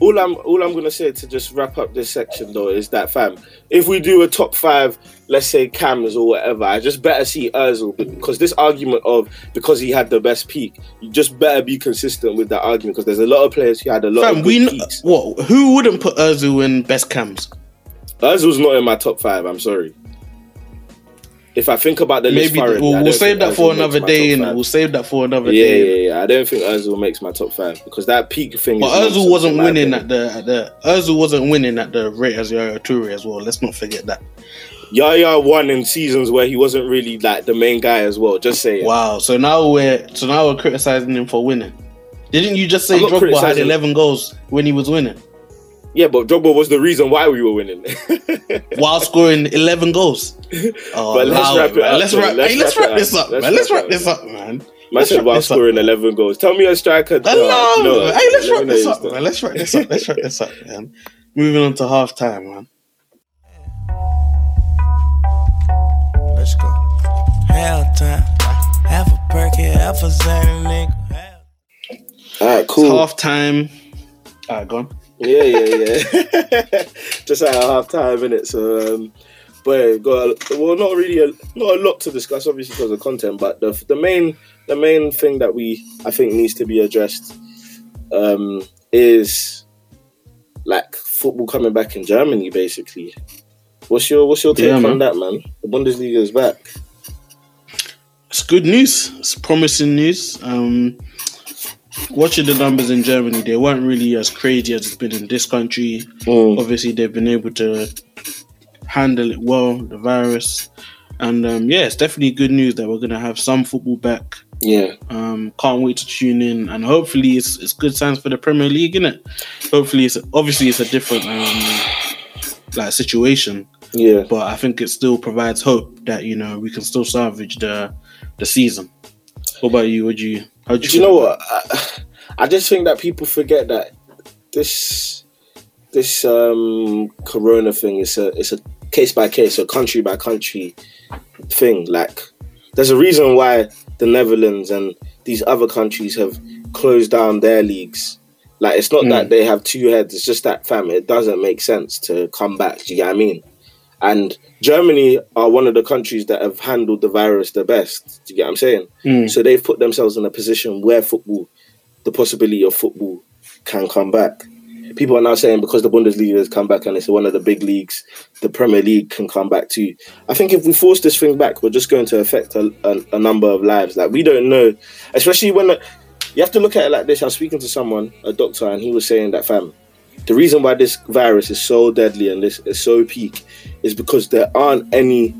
all I'm all I'm gonna say to just wrap up this section though is that fam, if we do a top five, let's say cams or whatever, I just better see Özil because this argument of because he had the best peak, you just better be consistent with that argument because there's a lot of players who had a lot Fam, of we kn- peaks. what? Who wouldn't put Özil in best cams? Özil's not in my top five. I'm sorry. If I think about the Maybe we'll, we'll save that for another day, and we'll save that for another Yeah, day. yeah, yeah. I don't think Özil makes my top five because that peak thing. But Özil wasn't winning at the at the Özil wasn't winning at the rate as Yaya Toure as well. Let's not forget that. Yaya won in seasons where he wasn't really like the main guy as well. Just saying. Wow. So now we're so now we're criticizing him for winning. Didn't you just say Drogba had eleven goals when he was winning Yeah, but Drogba was the reason why we were winning. while scoring eleven goals? Oh, But let's wrap it up, Let's wrap. Let's hey, let's wrap this up. up, man. Let's wrap wrap this up, man. Man Let's said wrap while this up. scoring 11 goals. Tell me a striker. uh, Allow, no. Hey, let's wrap this up, man. Let's wrap this up. Let's wrap this up, man. Moving on to half time, man. Let's go. Halftime. Half a perky, half a Zane, nigga. Half- All right, It's cool. half time. Alright, gone. Yeah, yeah, yeah. Just at half time, innit? So, um, but got a, well, not really, a, not a lot to discuss, obviously because of content. But the the main the main thing that we I think needs to be addressed um, is like football coming back in Germany, basically. What's your what's your take Yeah, on man. that, man? The Bundesliga is back. It's good news. It's promising news. Um, watching the numbers in Germany, they weren't really as crazy as it's been in this country. Mm. Obviously, they've been able to handle it well, the virus. And um, yeah, it's definitely good news that we're going to have some football back. Yeah, Um, can't wait to tune in, and hopefully, it's, it's good signs for the Premier League, innit? Hopefully, it's obviously it's a different um, like situation, yeah. but I think it still provides hope that you know we can still salvage the the season. What about you? Would you? How do you? Do you know what? I, I just think that people forget that this this um corona thing is a it's a case by case, a country by country thing. Like there's a reason why the Netherlands and these other countries have closed down their leagues. Like it's not Mm. that they have two heads, it's just that fam, it doesn't make sense to come back. Do you get what I mean? And Germany are one of the countries that have handled the virus the best. Do you get what I'm saying? Mm. So they've put themselves in a position where football, the possibility of football, can come back. People are now saying because the Bundesliga has come back and it's one of the big leagues, the Premier League can come back too. I think if we force this thing back, we're just going to affect a, a, a number of lives. Like we don't know, especially when the, you have to look at it like this. I was speaking to someone, a doctor, and he was saying that fam, the reason why this virus is so deadly and this is so peak is because there aren't any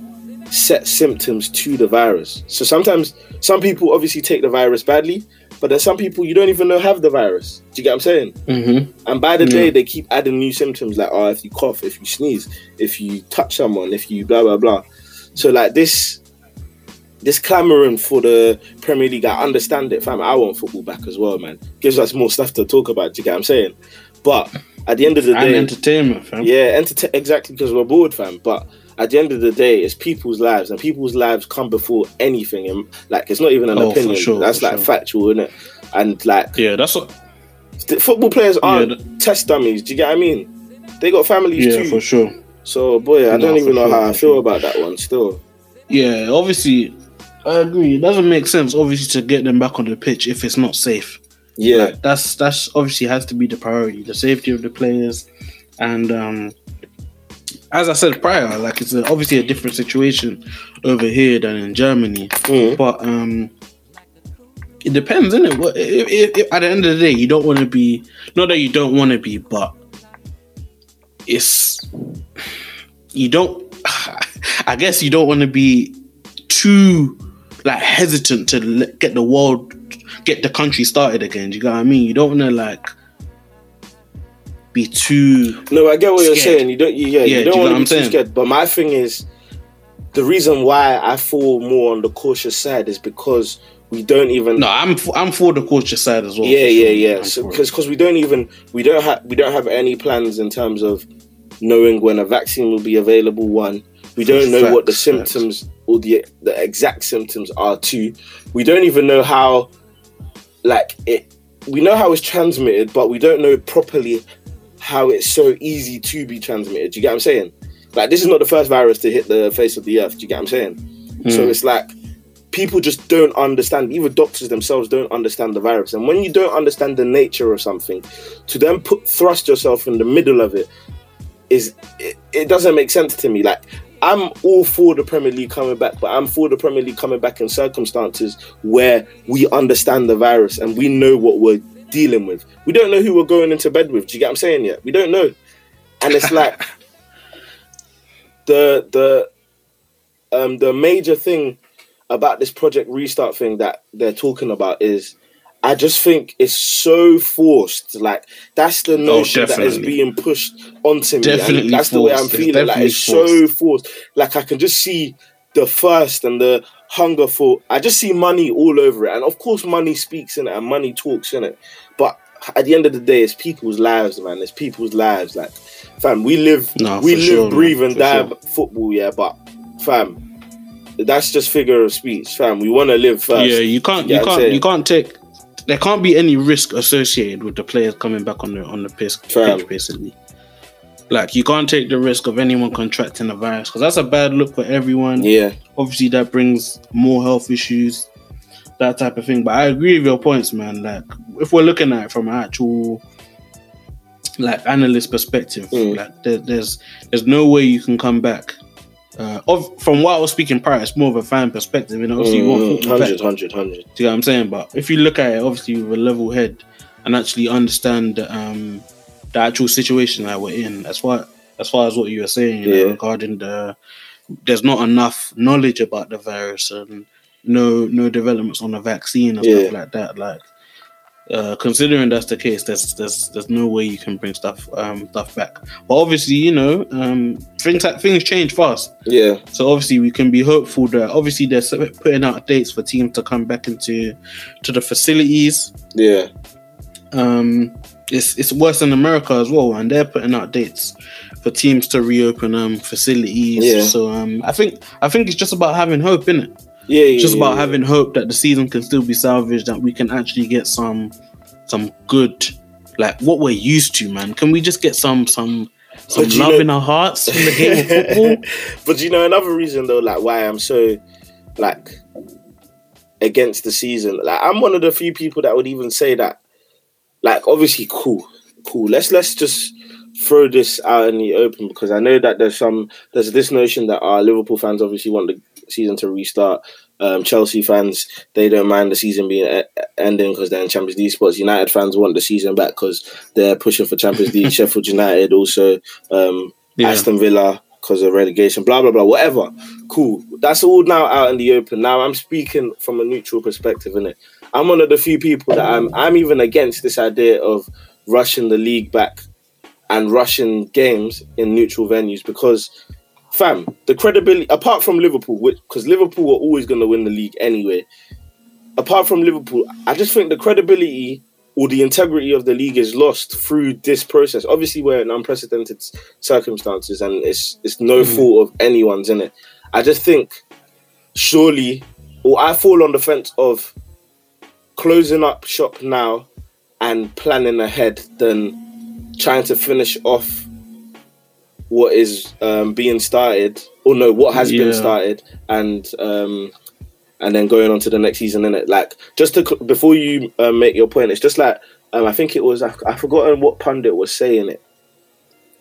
set symptoms to the virus. So sometimes some people obviously take the virus badly, but there's some people you don't even know have the virus. Do you get what I'm saying? Mhm. And by the Yeah. day, they keep adding new symptoms like, oh, if you cough, if you sneeze, if you touch someone, if you blah blah blah. So like this, this clamoring for the Premier League, I understand it, fam. I want football back as well, man. Gives us more stuff to talk about. Do you get what I'm saying? But at the end of the And day, entertainment, fam. yeah, entertain exactly because we're bored, fam. But at the end of the day, it's people's lives, and people's lives come before anything. And like, it's not even an Oh, opinion. sure, That's like sure. factual, isn't it? And like, Yeah, that's what. football players aren't Yeah, test dummies. Do you get what I mean? They got families Yeah, too. for sure. So, boy, I No, don't even know sure, how I feel sure. about that one. Still, Yeah, obviously, I agree. It doesn't make sense, obviously, to get them back on the pitch if it's not safe. Yeah, Like, that's that's obviously has to be the priority, the safety of the players, and um, as I said prior, like it's obviously a different situation over here than in Germany. Mm. But um, it depends, isn't it? What if, if, if at the end of the day, you don't want to be not that you don't want to be, but it's you don't. I guess you don't want to be too like hesitant to get the world, get the country started again. Do you get what I mean? You don't want to like be too. No, I get what you're saying. You don't. Yeah, Yeah, you do don't you know want to be too scared. But my thing is, the reason why I fall more on the cautious side is because we don't even. No, I'm f- I'm for the cautious side as well. yeah, yeah, sure. yeah. I'm So because we don't even we don't have we don't have any plans in terms of knowing when a vaccine will be available. One, we don't know what the Facts, facts. symptoms or the the exact symptoms are. too. we don't even know how like it we know how it's transmitted, but we don't know properly how it's so easy to be transmitted. Do you get what I'm saying? Like this is not the first virus to hit the face of the earth. Do you get what I'm saying? So Mm. it's like people just don't understand. Even doctors themselves don't understand the virus. And when you don't understand the nature of something, to then put thrust yourself in the middle of it is it, it doesn't make sense to me. Like I'm all for the Premier League coming back, but I'm for the Premier League coming back in circumstances where we understand the virus and we know what we're dealing with. We don't know who we're going into bed with. Do you get what I'm saying? Yet we don't know, and it's like the the um the major thing about this project restart thing that they're talking about is I just think it's so forced. Like that's the oh, notion that is being pushed onto me. Definitely and that's the way I'm forced. It's feeling. Like it's so forced. Like I can just see the thirst and the hunger for. I just see money all over it, and of course, money speaks in it and money talks in it. But at the end of the day, it's people's lives, man. It's people's lives. Like, fam, we live, No, we live, sure, man. breathe, and For die sure. football. Yeah, but fam, that's just figure of speech, fam. We want to live first. Yeah, you can't. Yeah, You can't. You can't take. There can't be any risk associated with the players coming back on the on the pitch, pitch basically. Like you can't take the risk of anyone contracting the virus because that's a bad look for everyone. yeah, Obviously, that brings more health issues, that type of thing. But I agree with your points, man. Like if we're looking at it from an actual like analyst perspective, Mm. like there, there's there's no way you can come back. Uh, of from what I was speaking prior, it's more of a fan perspective, and obviously Mm, football 100, 100, 100. Do you know what I'm saying? But if you look at it, obviously with a level head and actually understand the, um, the actual situation that we're in, as far as far as what you were saying you know, regarding the, there's not enough knowledge about the virus and no no developments on the vaccine and Yeah. stuff like that. Like, uh, considering that's the case, there's there's there's no way you can bring stuff um stuff back. But obviously, you know, um, things things change fast. Yeah, So obviously we can be hopeful that obviously they're putting out dates for teams to come back into to the facilities. yeah, Um, it's it's worse in America as well, and they're putting out dates for teams to reopen um facilities. Yeah. So um, I think I think it's just about having hope, is it? Yeah. yeah Just about yeah. having hope that the season can still be salvaged, that we can actually get some some good like what we're used to, man. Can we just get some some some love know- in our hearts from the game of football? but you know another reason though, like why I'm so like against the season. Like I'm one of the few people that would even say that. Like obviously, cool, cool. Let's let's just throw this out in the open because I know that there's some there's this notion that our Liverpool fans obviously want the season to restart. Um, Chelsea fans they don't mind the season being e- ending because they're in Champions League spots. United fans want the season back because they're pushing for Champions League. Sheffield United also. Um, Yeah. Aston Villa because of relegation, blah blah blah, whatever. Cool. That's all now out in the open. Now I'm speaking from a neutral perspective, innit? I'm one of the few people that I'm I'm even against this idea of rushing the league back and rushing games in neutral venues because fam, the credibility apart from Liverpool, because Liverpool were always gonna win the league anyway. Apart from Liverpool, I just think the credibility or the integrity of the league is lost through this process. Obviously, we're in unprecedented circumstances, and it's it's no Mhm. fault of anyone's in it. I just think, surely, or I fall on the fence of closing up shop now and planning ahead than trying to finish off what is um, being started, or no, what has been started, and um, and then going on to the next season in it. Like just to before you uh, make your point, it's just like um, I think it was I, I forgotten what pundit was saying it,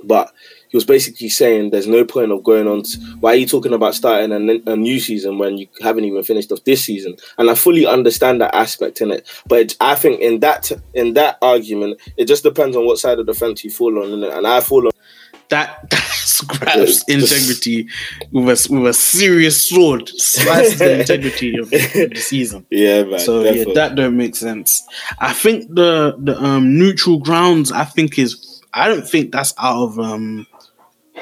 but he was basically saying there's no point of going on. To, why are you talking about starting a, a new season when you haven't even finished off this season? And I fully understand that aspect in it, but it, I think in that in that argument, it just depends on what side of the fence you fall on, innit? and I fall on. That that scraps integrity with a with a serious sword, slices the integrity of, the season. Yeah, man. So yeah, that don't make sense. I think the the um neutral grounds. I think is I don't think that's out of um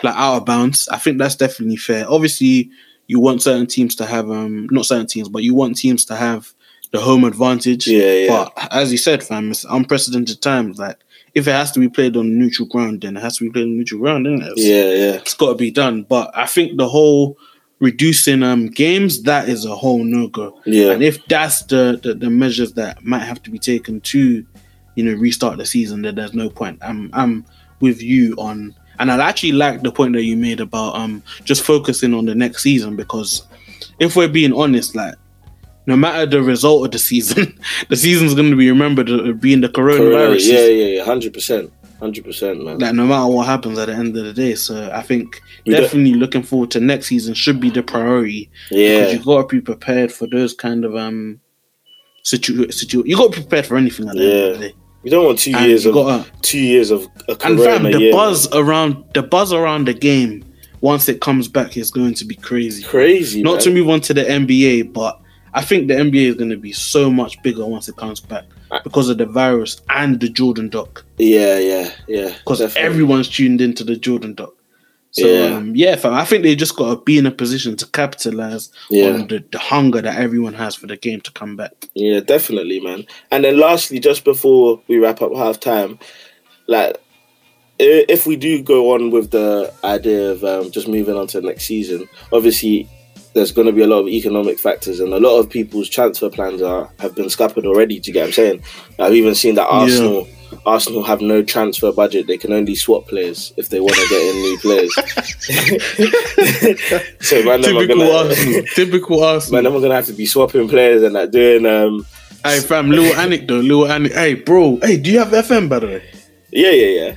like out of bounds. I think that's definitely fair. Obviously, you want certain teams to have um not certain teams, but you want teams to have the home advantage. yeah, yeah. But as you said, fam, it's unprecedented times. Like if it has to be played on neutral ground, then it has to be played on neutral ground, isn't it? It's- yeah, yeah. it's got to be done. But I think the whole reducing um games that is a whole no go. Yeah. And if that's the, the the measures that might have to be taken to you know, restart the season, then there's no point. I'm I'm with you on, and I actually like the point that you made about um just focusing on the next season because if we're being honest, like no matter the result of the season, the season's going to be remembered as being the Corona, coronavirus. yeah, season. yeah, yeah, hundred percent, hundred percent, man. Like no matter what happens at the end of the day, so I think We don't- definitely looking forward to next season should be the priority because yeah, you got to be prepared for those kind of um situ situ. You got to be prepared for anything at the end of the Yeah. day. we don't want two And years of gotta, two years of a and fam, the buzz around the buzz around the game once it comes back is going to be crazy. crazy. Not man. to move on to the NBA, but I think the NBA is going to be so much bigger once it comes back because of the virus and the Jordan doc. Yeah, yeah, yeah. Because everyone's tuned into the Jordan doc. So Yeah. um, yeah fam, I think they just got to be in a position to capitalize Yeah. on the, the hunger that everyone has for the game to come back. Yeah, definitely, man. And then lastly, just before we wrap up half time, like if we do go on with the idea of um, just moving on to the next season, obviously there's going to be a lot of economic factors, and a lot of people's transfer plans are have been scuppered already. Do you get what I'm saying? I've even seen that Arsenal. Arsenal have no transfer budget; they can only swap players if they want to get in new players. so man, Typical gonna, Arsenal. Typical Arsenal. man, are gonna have to be swapping players and like doing um, Hey fam, little anecdote, little anecdote. Hey bro, hey, do you have FM by the way? yeah, yeah, yeah.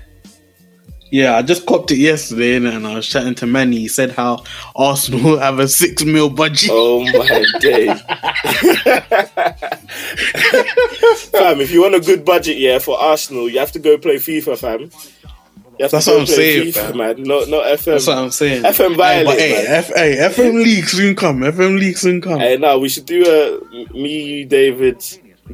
Yeah, I just copped it yesterday and I was chatting to Manny. He said how Arsenal have a six mil budget. Oh my days. fam, if you want a good budget, yeah, for Arsenal, you have to go play FIFA, fam. That's what I'm saying, FIFA, man. Not not FM. That's what I'm saying. FM Hey, violate, but hey. F- hey, FM league soon come. FM league soon come. Hey, now we should do a me, you, David,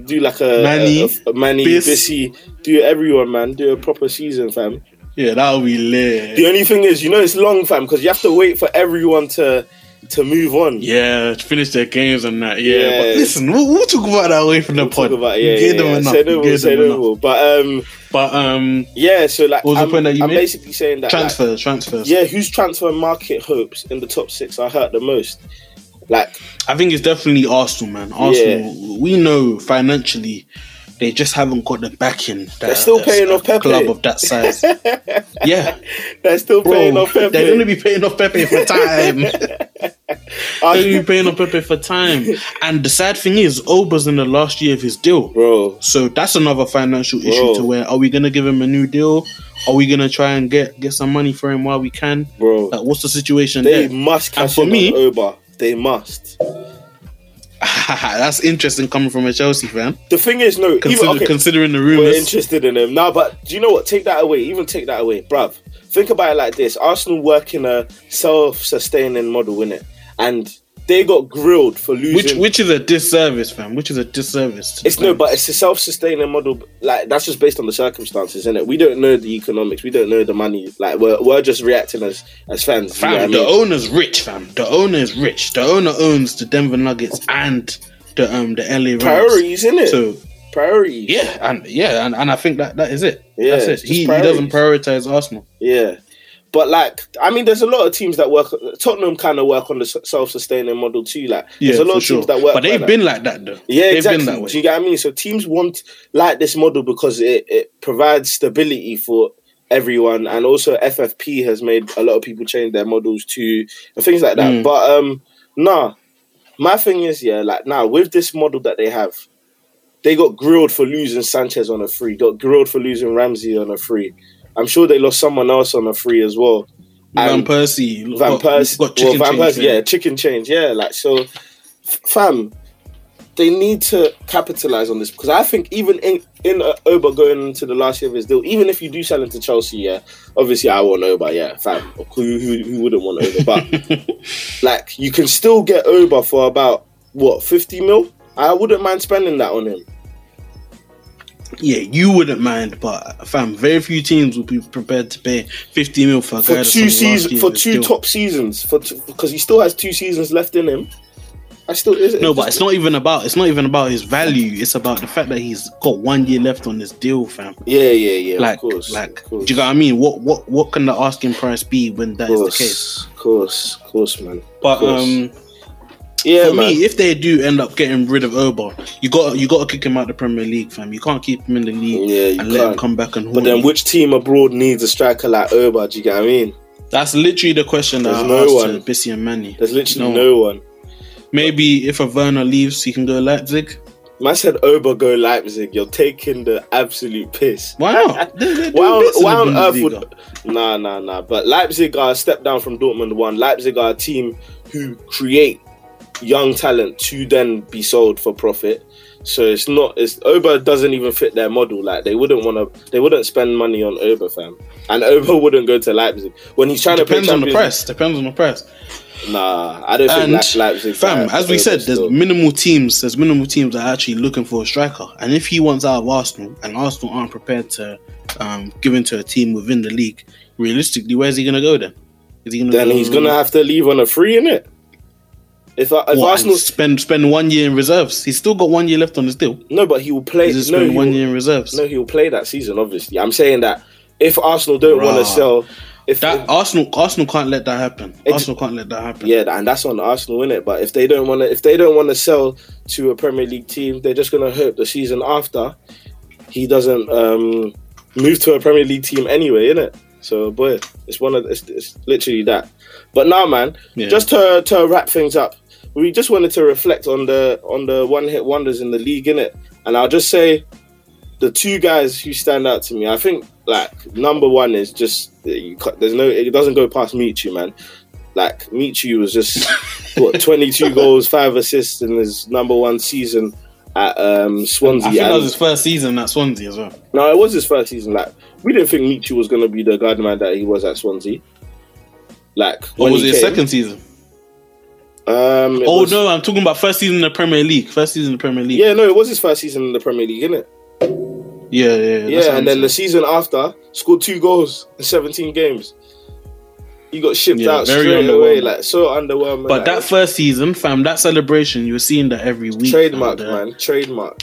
do like a Manny, a, a, Manny, Biss. Bissy, do everyone, man. Do a proper season, fam. Yeah, that'll be lit. The only thing is, you know, it's long, fam, because you have to wait for everyone to to move on. Yeah, to finish their games and that. Yeah, Yeah. but listen, we'll, we'll talk about that away from the We'll pod. talk about yeah, yeah, them yeah. enough. Say no more, say no more. But um, But um, yeah. So like, What was the I'm, point that you I'm made? basically saying that like, transfers, transfers. yeah, whose transfer market hopes in the top six are hurt the most? Like, I think it's definitely Arsenal, man. Arsenal. We know financially. They just haven't got the backing. That, They're still paying off Pepe. Club of that size. yeah, they're still bro. paying off Pepe. They're going to be paying off Pepe for time. they're going to be paying off Pepe for time. And the sad thing is, Oba's in the last year of his deal. bro. So that's another financial issue Bro. to where are we gonna give him a new deal? Are we gonna try and get get some money for him while we can? Bro, Like, what's the situation they there? must cash for in me- Oba. They must. that's interesting coming from a Chelsea fan. The thing is, no, Consider, even okay, considering the rumors, we're interested in him now. But do you know what? Take that away. Even take that away, bruv. Think about it like this: Arsenal work in a self-sustaining model, innit? And they got grilled for losing. which which is a disservice, fam. Which is a disservice. the It's no, but it's a self-sustaining model. Like that's just based on the circumstances, isn't it? We don't know the economics. We don't know the money. Like we're, we're just reacting as as fans. you know fam, I the mean? owner's rich, fam. The owner is rich. The owner owns the Denver Nuggets and the um the LA Rams. priorities, isn't it? So priorities. yeah, and yeah, and, and I think that that is it. Yeah, That's it. He, he doesn't prioritize Arsenal. Yeah. But like, I mean, there's a lot of teams that work. Tottenham kind of work on the self-sustaining model too. Like, Yeah, there's a lot of sure. teams that work. but they've that. been like that though. Yeah, they've exactly. been that way. Do you get what I mean? So teams want like this model because it, it provides stability for everyone, and also FFP has made a lot of people change their models to and things like that. Mm. But um, nah, my thing is yeah, like now with this model that they have, they got grilled for losing Sanchez on a free, got grilled for losing Ramsey on a free. I'm sure they lost someone else on a free as well. Van And- Persie, Van got- Persie, got well, Van Persie, yeah. yeah, chicken change, yeah. Like so, fam, they need to capitalize on this because I think even in in uh, Oba going into the last year of his deal, even if you do sell him to Chelsea, yeah, obviously I want Oba, yeah, fam. Who who, who wouldn't want Oba? But like, you can still get Oba for about what fifty mil. I wouldn't mind spending that on him. Yeah, you wouldn't mind, but fam, very few teams will be prepared to pay 50 mil for a for two on the last seasons, for two deal. top seasons, for two, because he still has two seasons left in him. I still is it No, but it's not even about it's not even about his value. It's about the fact that he's got one year left on this deal, fam. Yeah, yeah, yeah. like, of course, like, course. do you know what I mean? What, what, what can the asking price be when that Of is the case? Of course, of course, man. But course. um, Yeah, For man. me, if they do end up getting rid of Oba, you got you got to kick him out of the Premier League, fam. You can't keep him in the league Yeah, and let him come back and. But then, you. which team abroad needs a striker like Oba? Do you get what I mean? That's literally the question that There's I no asked one. to Bissy and Manny. There's literally No. no, one. Maybe if a Werner leaves, he can go Leipzig. Man said Oba go Leipzig. You're taking the absolute piss. Why not? They- they're Why, on, why on earth would? Nah, nah, nah. But Leipzig are a step down from Dortmund. One Leipzig are a team who create young talent to then be sold for profit. So it's not. It's Oba doesn't even fit their model. Like they wouldn't want to. They wouldn't spend money on Oba, fam. And Oba wouldn't go to Leipzig when he's trying Depends to play on the press. Depends on the press. Nah, I don't And think Le- Leipzig. fam, as we said, there's still. minimal teams. There's minimal teams that are actually looking for a striker. And if he wants out of Arsenal, and Arsenal aren't prepared to um, give in to a team within the league, realistically, where's he gonna go then? Is he gonna? then go, he's gonna have to leave on a free in If, if what, Arsenal spend spend one year in reserves. He's still got one year left on his deal. no, but he will play. He's No, spend one will, year in reserves. no, he will play that season. Obviously, I'm saying that if Arsenal don't want to sell, if That Arsenal, Arsenal can't let that happen. Arsenal can't let that happen. yeah, and that's on Arsenal in it. But if they don't want to, if they don't want to sell to a Premier League team, they're just gonna hope the season after he doesn't um, move to a Premier League team anyway, isn't it? So, boy, it's one of it's, it's literally that. But now, man, Yeah. just to to wrap things up, we just wanted to reflect on the on the one hit wonders in the league, innit? And I'll just say the two guys who stand out to me. I think like number one is just there's no it doesn't go past Michu, man. Like Michu was just what 22 goals, five assists in his number one season at um, I Swansea. think that was his first season at Swansea as well. no, it was his first season. Like we didn't think Michu was gonna be the guardian that he was at Swansea. Like Or was it his came. second season? Um, Oh was- no, I'm talking about first season in the Premier League. First season in the Premier League. Yeah, no, it was his first season in the Premier League, innit? yeah, yeah. yeah, Yeah, and I'm then the season after scored two goals in 17 games. He got shipped Yeah, out very straight away, like so underwhelming. But like, that first season, fam, that celebration, you were seeing that every week. trademark, fam, man, trademark.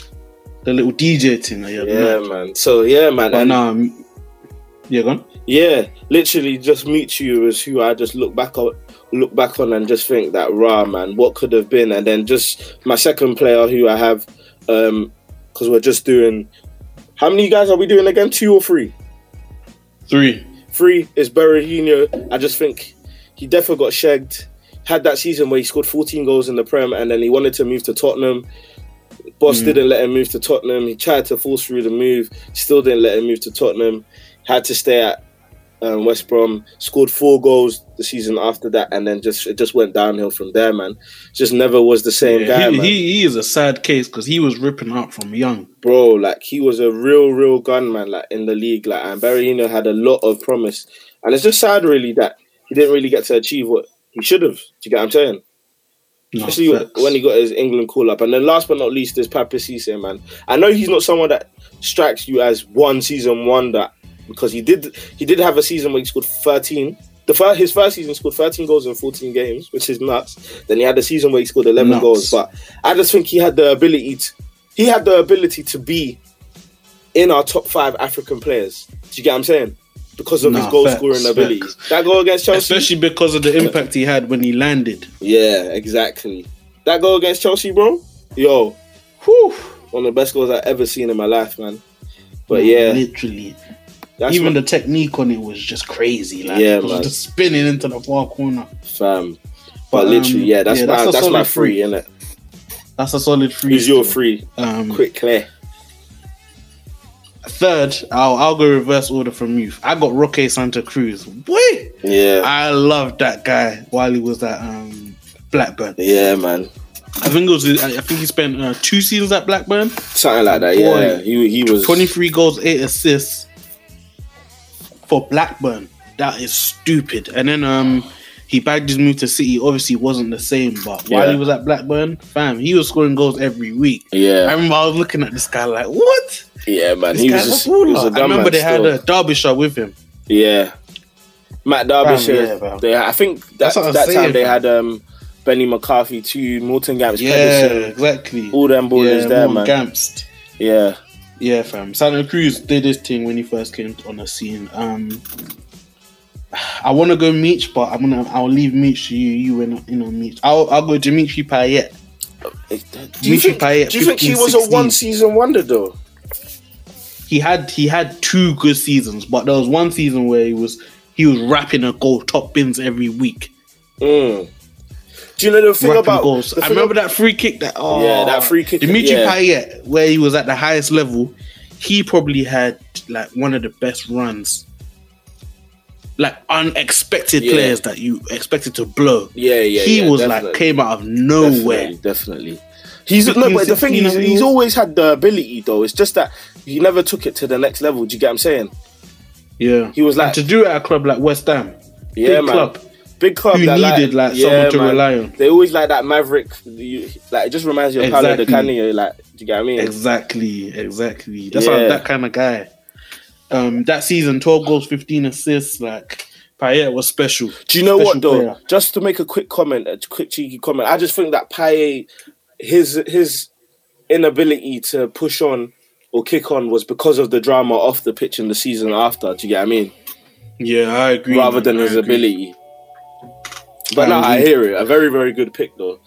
The little DJ thing. Yeah, man. man. So yeah, man, But now, um, yeah, gone. yeah, literally just Michu is who I just look back on, look back on, and just think that rah, man, what could have been, and then just my second player who I have, um, because we're just doing. How many guys are we doing again? Two or three? Three. Three is Berahino. I just think he definitely got shagged. Had that season where he scored 14 goals in the Prem and then he wanted to move to Tottenham. Boss Mm. didn't let him move to Tottenham. He tried to force through the move, still didn't let him move to Tottenham. Had to stay at um, West Brom. Scored four goals the season after that, and then just it just went downhill from there, man. Just never was the same Yeah, guy, he, he he is a sad case because he was ripping up from young. bro, like he was a real, real gun, man. like in the league, like and Berahino had a lot of promise, and it's just sad, really, that he didn't really get to achieve what he should have. Do you get what I'm saying? No, Especially facts. when he got his England call up, and then last but not least Papiss Cisse, man. I know he's not someone that strikes you as one season wonder because he did he did have a season where he scored 13. The first, his first season scored 13 goals in 14 games, which is nuts. Then he had a season where he scored 11 Nuts. goals, but I just think he had the ability to he had the ability to be in our top five African players. Do you get what I'm saying? Because of his goal facts, scoring ability. facts. That goal against Chelsea. especially because of the impact he had when he landed. Yeah, exactly. That goal against Chelsea, bro. Yo, whew, one of the best goals I've ever seen in my life, man. But yeah, literally. That's Even my, the technique on it was just crazy. Like, Yeah, it was man. just spinning into the far corner. fam. But, But, literally, um, yeah, that's yeah, my that's that's, my free, free. innit? That's a solid free. Who's your free? Um, Quick, clear. Third, I'll I'll go reverse order from youth. I got Roque Santa Cruz. Boy, Yeah, I loved that guy while he was at um, Blackburn. yeah, man. I think it was. I think he spent uh, two seasons at Blackburn. Something like that. Boy, Yeah, he he was. Twenty three goals, eight assists for Blackburn. That is stupid. And then um, he bagged his move to City. Obviously, wasn't the same. But while Yeah. he was at Blackburn, fam, he was scoring goals every week. Yeah, I remember I was looking at this guy like, what? yeah, man. This He was just. a He was I remember they still. had a Derbyshire with him. Yeah. Matt Derbyshire. yeah, they, I think that, That's what I'm that time they had um, Benni McCarthy too, Morten Gamst, Yeah, Pedersen, exactly. all them boys yeah, there, Morten man. Gamst. Yeah, Yeah, fam. Santa Cruz did this thing when he first came on the scene. Um, I want to go Meech, but I'm gonna I'll leave Meech to you. You and you know Meech. I'll I'll go Dimitri Payet. Do you Dimitri think, Payet, do you think he 15, was a one season wonder though? He had he had two good seasons, but there was one season where he was he was rapping a goal top bins every week. Mm. Do you know the thing about goals. I remember that free kick that oh Yeah, that oh, free kick, Dimitri yeah. Payet, where he was at the highest level, he probably had like one of the best runs. Like unexpected Yeah. players that you expected to blow. Yeah, yeah. he yeah, was definitely. like came out of nowhere. Definitely, definitely. He's no, 15, but the thing 16 is, he's years. always had the ability though. It's just that he never took it to the next level. Do you get what I'm saying? Yeah, He was like- And to do it at a club like West Ham, Yeah, man. club. Big club Who that needed, like, someone to rely on. They always like that maverick. You, like it just reminds you of Paolo Di Exactly. Canio. Like, do you get what I mean? Exactly, exactly. That's Yeah. how, that kind of guy. Um, that season, twelve goals, fifteen assists. Like Payet was special. Do you know what though? player. Just to make a quick comment, a quick cheeky comment. I just think that Payet, his his inability to push on or kick on was because of the drama off the pitch in the season after. Do you get what I mean? Yeah, I agree. Rather man, than I his agree. ability. But I hear it. A very very good pick though.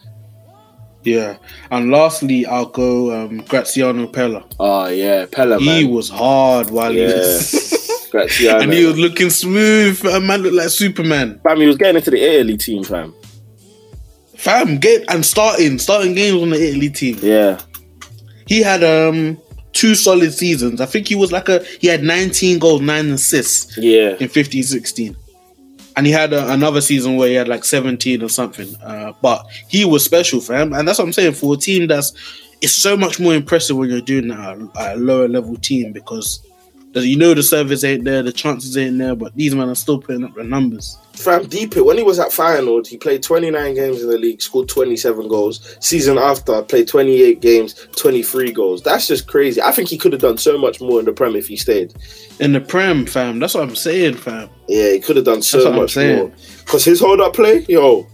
Yeah, and lastly, I'll go um, Graziano Pellè. Oh yeah, Pellè man. He was hard while he Yeah. was, Graziano. and he was looking smooth. A man looked like Superman. Fam, he was getting into the Italy team, fam. Fam, get and starting starting games on the Italy team. Yeah. He had um two solid seasons. I think he was like a he had 19 goals, nine assists. Yeah. in 15 16 and he had a, another season where he had like 17 or something uh, but he was special for him and that's what i'm saying for a team that's it's so much more impressive when you're doing that at, a lower level team because you know the service ain't there the chances ain't there but these men are still putting up the numbers Fam, deep it. When he was at Feyenoord, he played 29 games in the league, scored 27 goals. Season after, played 28 games, 23 goals. That's just crazy. I think he could have done so much more in the Prem if he stayed. in the prem fam that's what i'm saying fam Yeah, he could have done so That's what I'm much saying. more. Because his hold up play, yo,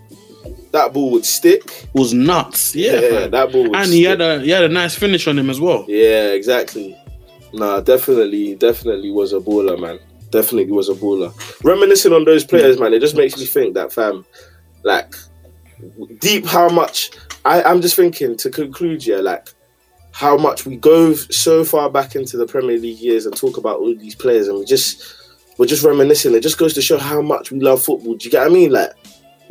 that ball would stick. was nuts yeah, Yeah, that ball and he stick. had a he had a nice finish on him as well Yeah, exactly. Nah, definitely, definitely was a baller, man. Definitely was a baller. Reminiscing on those players, man, it just makes me think that, fam, like, deep how much. I, I'm just thinking to conclude, yeah, like, how much we go so far back into the Premier League years and talk about all these players, and we just we're just reminiscing. It just goes to show how much we love football. Do you get what I mean? Like,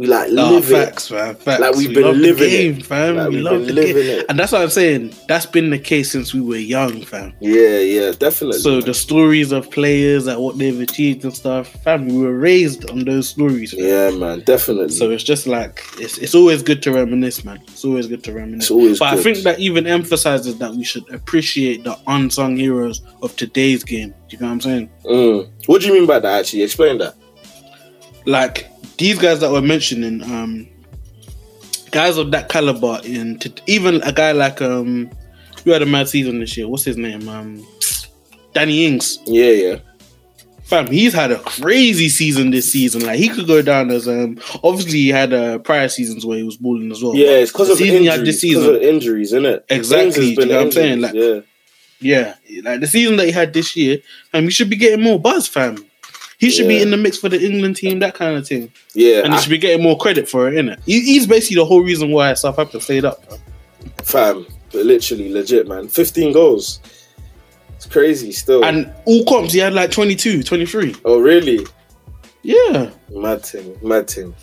we like Nah, live it. facts, man. Facts. Like, we've We been love the living game, it. fam. Like, we love the living game. it. And that's what I'm saying. That's been the case since we were young, fam. Yeah, yeah, definitely. So the stories of players and what they've achieved and stuff, fam, we were raised on those stories. yeah, man, definitely. So it's just like it's it's always good to reminisce, man. It's always good to reminisce. It's always but I think that even emphasizes that we should appreciate the unsung heroes of today's game. Do you know what I'm saying? Mm. What do you mean by that? Actually, explain that. like these guys that we're mentioning, um, guys of that caliber, and t- even a guy like um, who had a mad season this year. What's his name? Um, Danny Ings. Yeah, yeah, Fam, he's had a crazy season this season. Like he could go down as um. Obviously, he had uh, prior seasons where he was balling as well. yeah. It's because of injuries. had this Because season. of injuries, isn't it? Exactly, you know what I'm saying? Like- yeah, Yeah, like the season that he had this year, um, he should be getting more buzz, fam. He should be in the mix for the England team, that kind of thing, yeah. and he I- should be getting more credit for it, innit? He, he's basically the whole reason why Southampton stayed up. Fam. fam, but literally legit, man. Fifteen goals. It's crazy still. And all comps, he had like 22, 23. oh, really? Yeah, Mad thing, mad thing.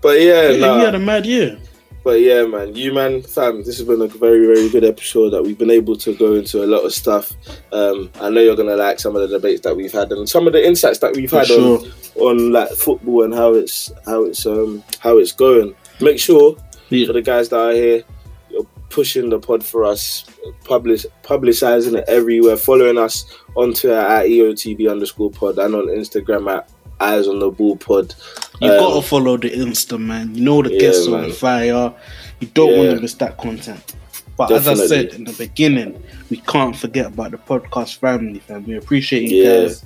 But yeah, yeah nah. he had a mad year. But yeah, man, you man, fam, this has been a very, very good episode that we've been able to go into a lot of stuff. Um, I know you're gonna like some of the debates that we've had and some of the insights that we've For had sure. on, on like football and how it's how it's um how it's going. Make sure Yeah. for the guys that are here, you're pushing the pod for us, publish publicizing it everywhere, following us on Twitter at EOTB underscore pod and on Instagram at Eyes on the Ball Pod. You Um, gotta follow the Insta, man. You know the yeah, guests man. on fire. You don't Yeah. want to miss that content. But as I said in the beginning, we can't forget about the podcast family, fam. We appreciate you Yeah. guys.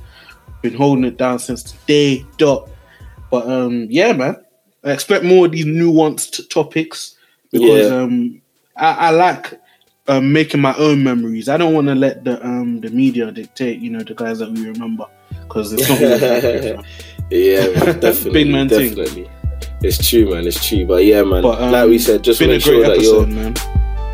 Been holding it down since today, dot. But um, yeah, man. I expect more of these nuanced topics because Yeah. um, I, I like um, making my own memories. I don't want to let the um the media dictate, you know, the guys that we remember because it's not always like that, fam. Yeah, man, definitely, Big man thing. definitely. It's true, man. It's true, but yeah, man. But, um, like we said, just make sure that you're man.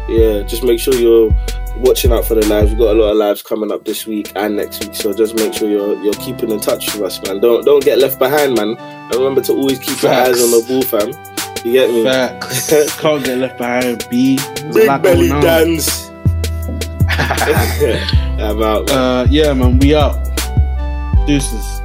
yeah, just make sure you're watching out for the lives. We've got a lot of lives coming up this week and next week, so just make sure you're you're keeping in touch with us, man. Don't don't get left behind, man. And remember to always keep your eyes on the ball, fam. You get me? Facts. Can't get left behind. B. Big belly dance. I'm out. Man. Uh, yeah, man. We out. Deuces.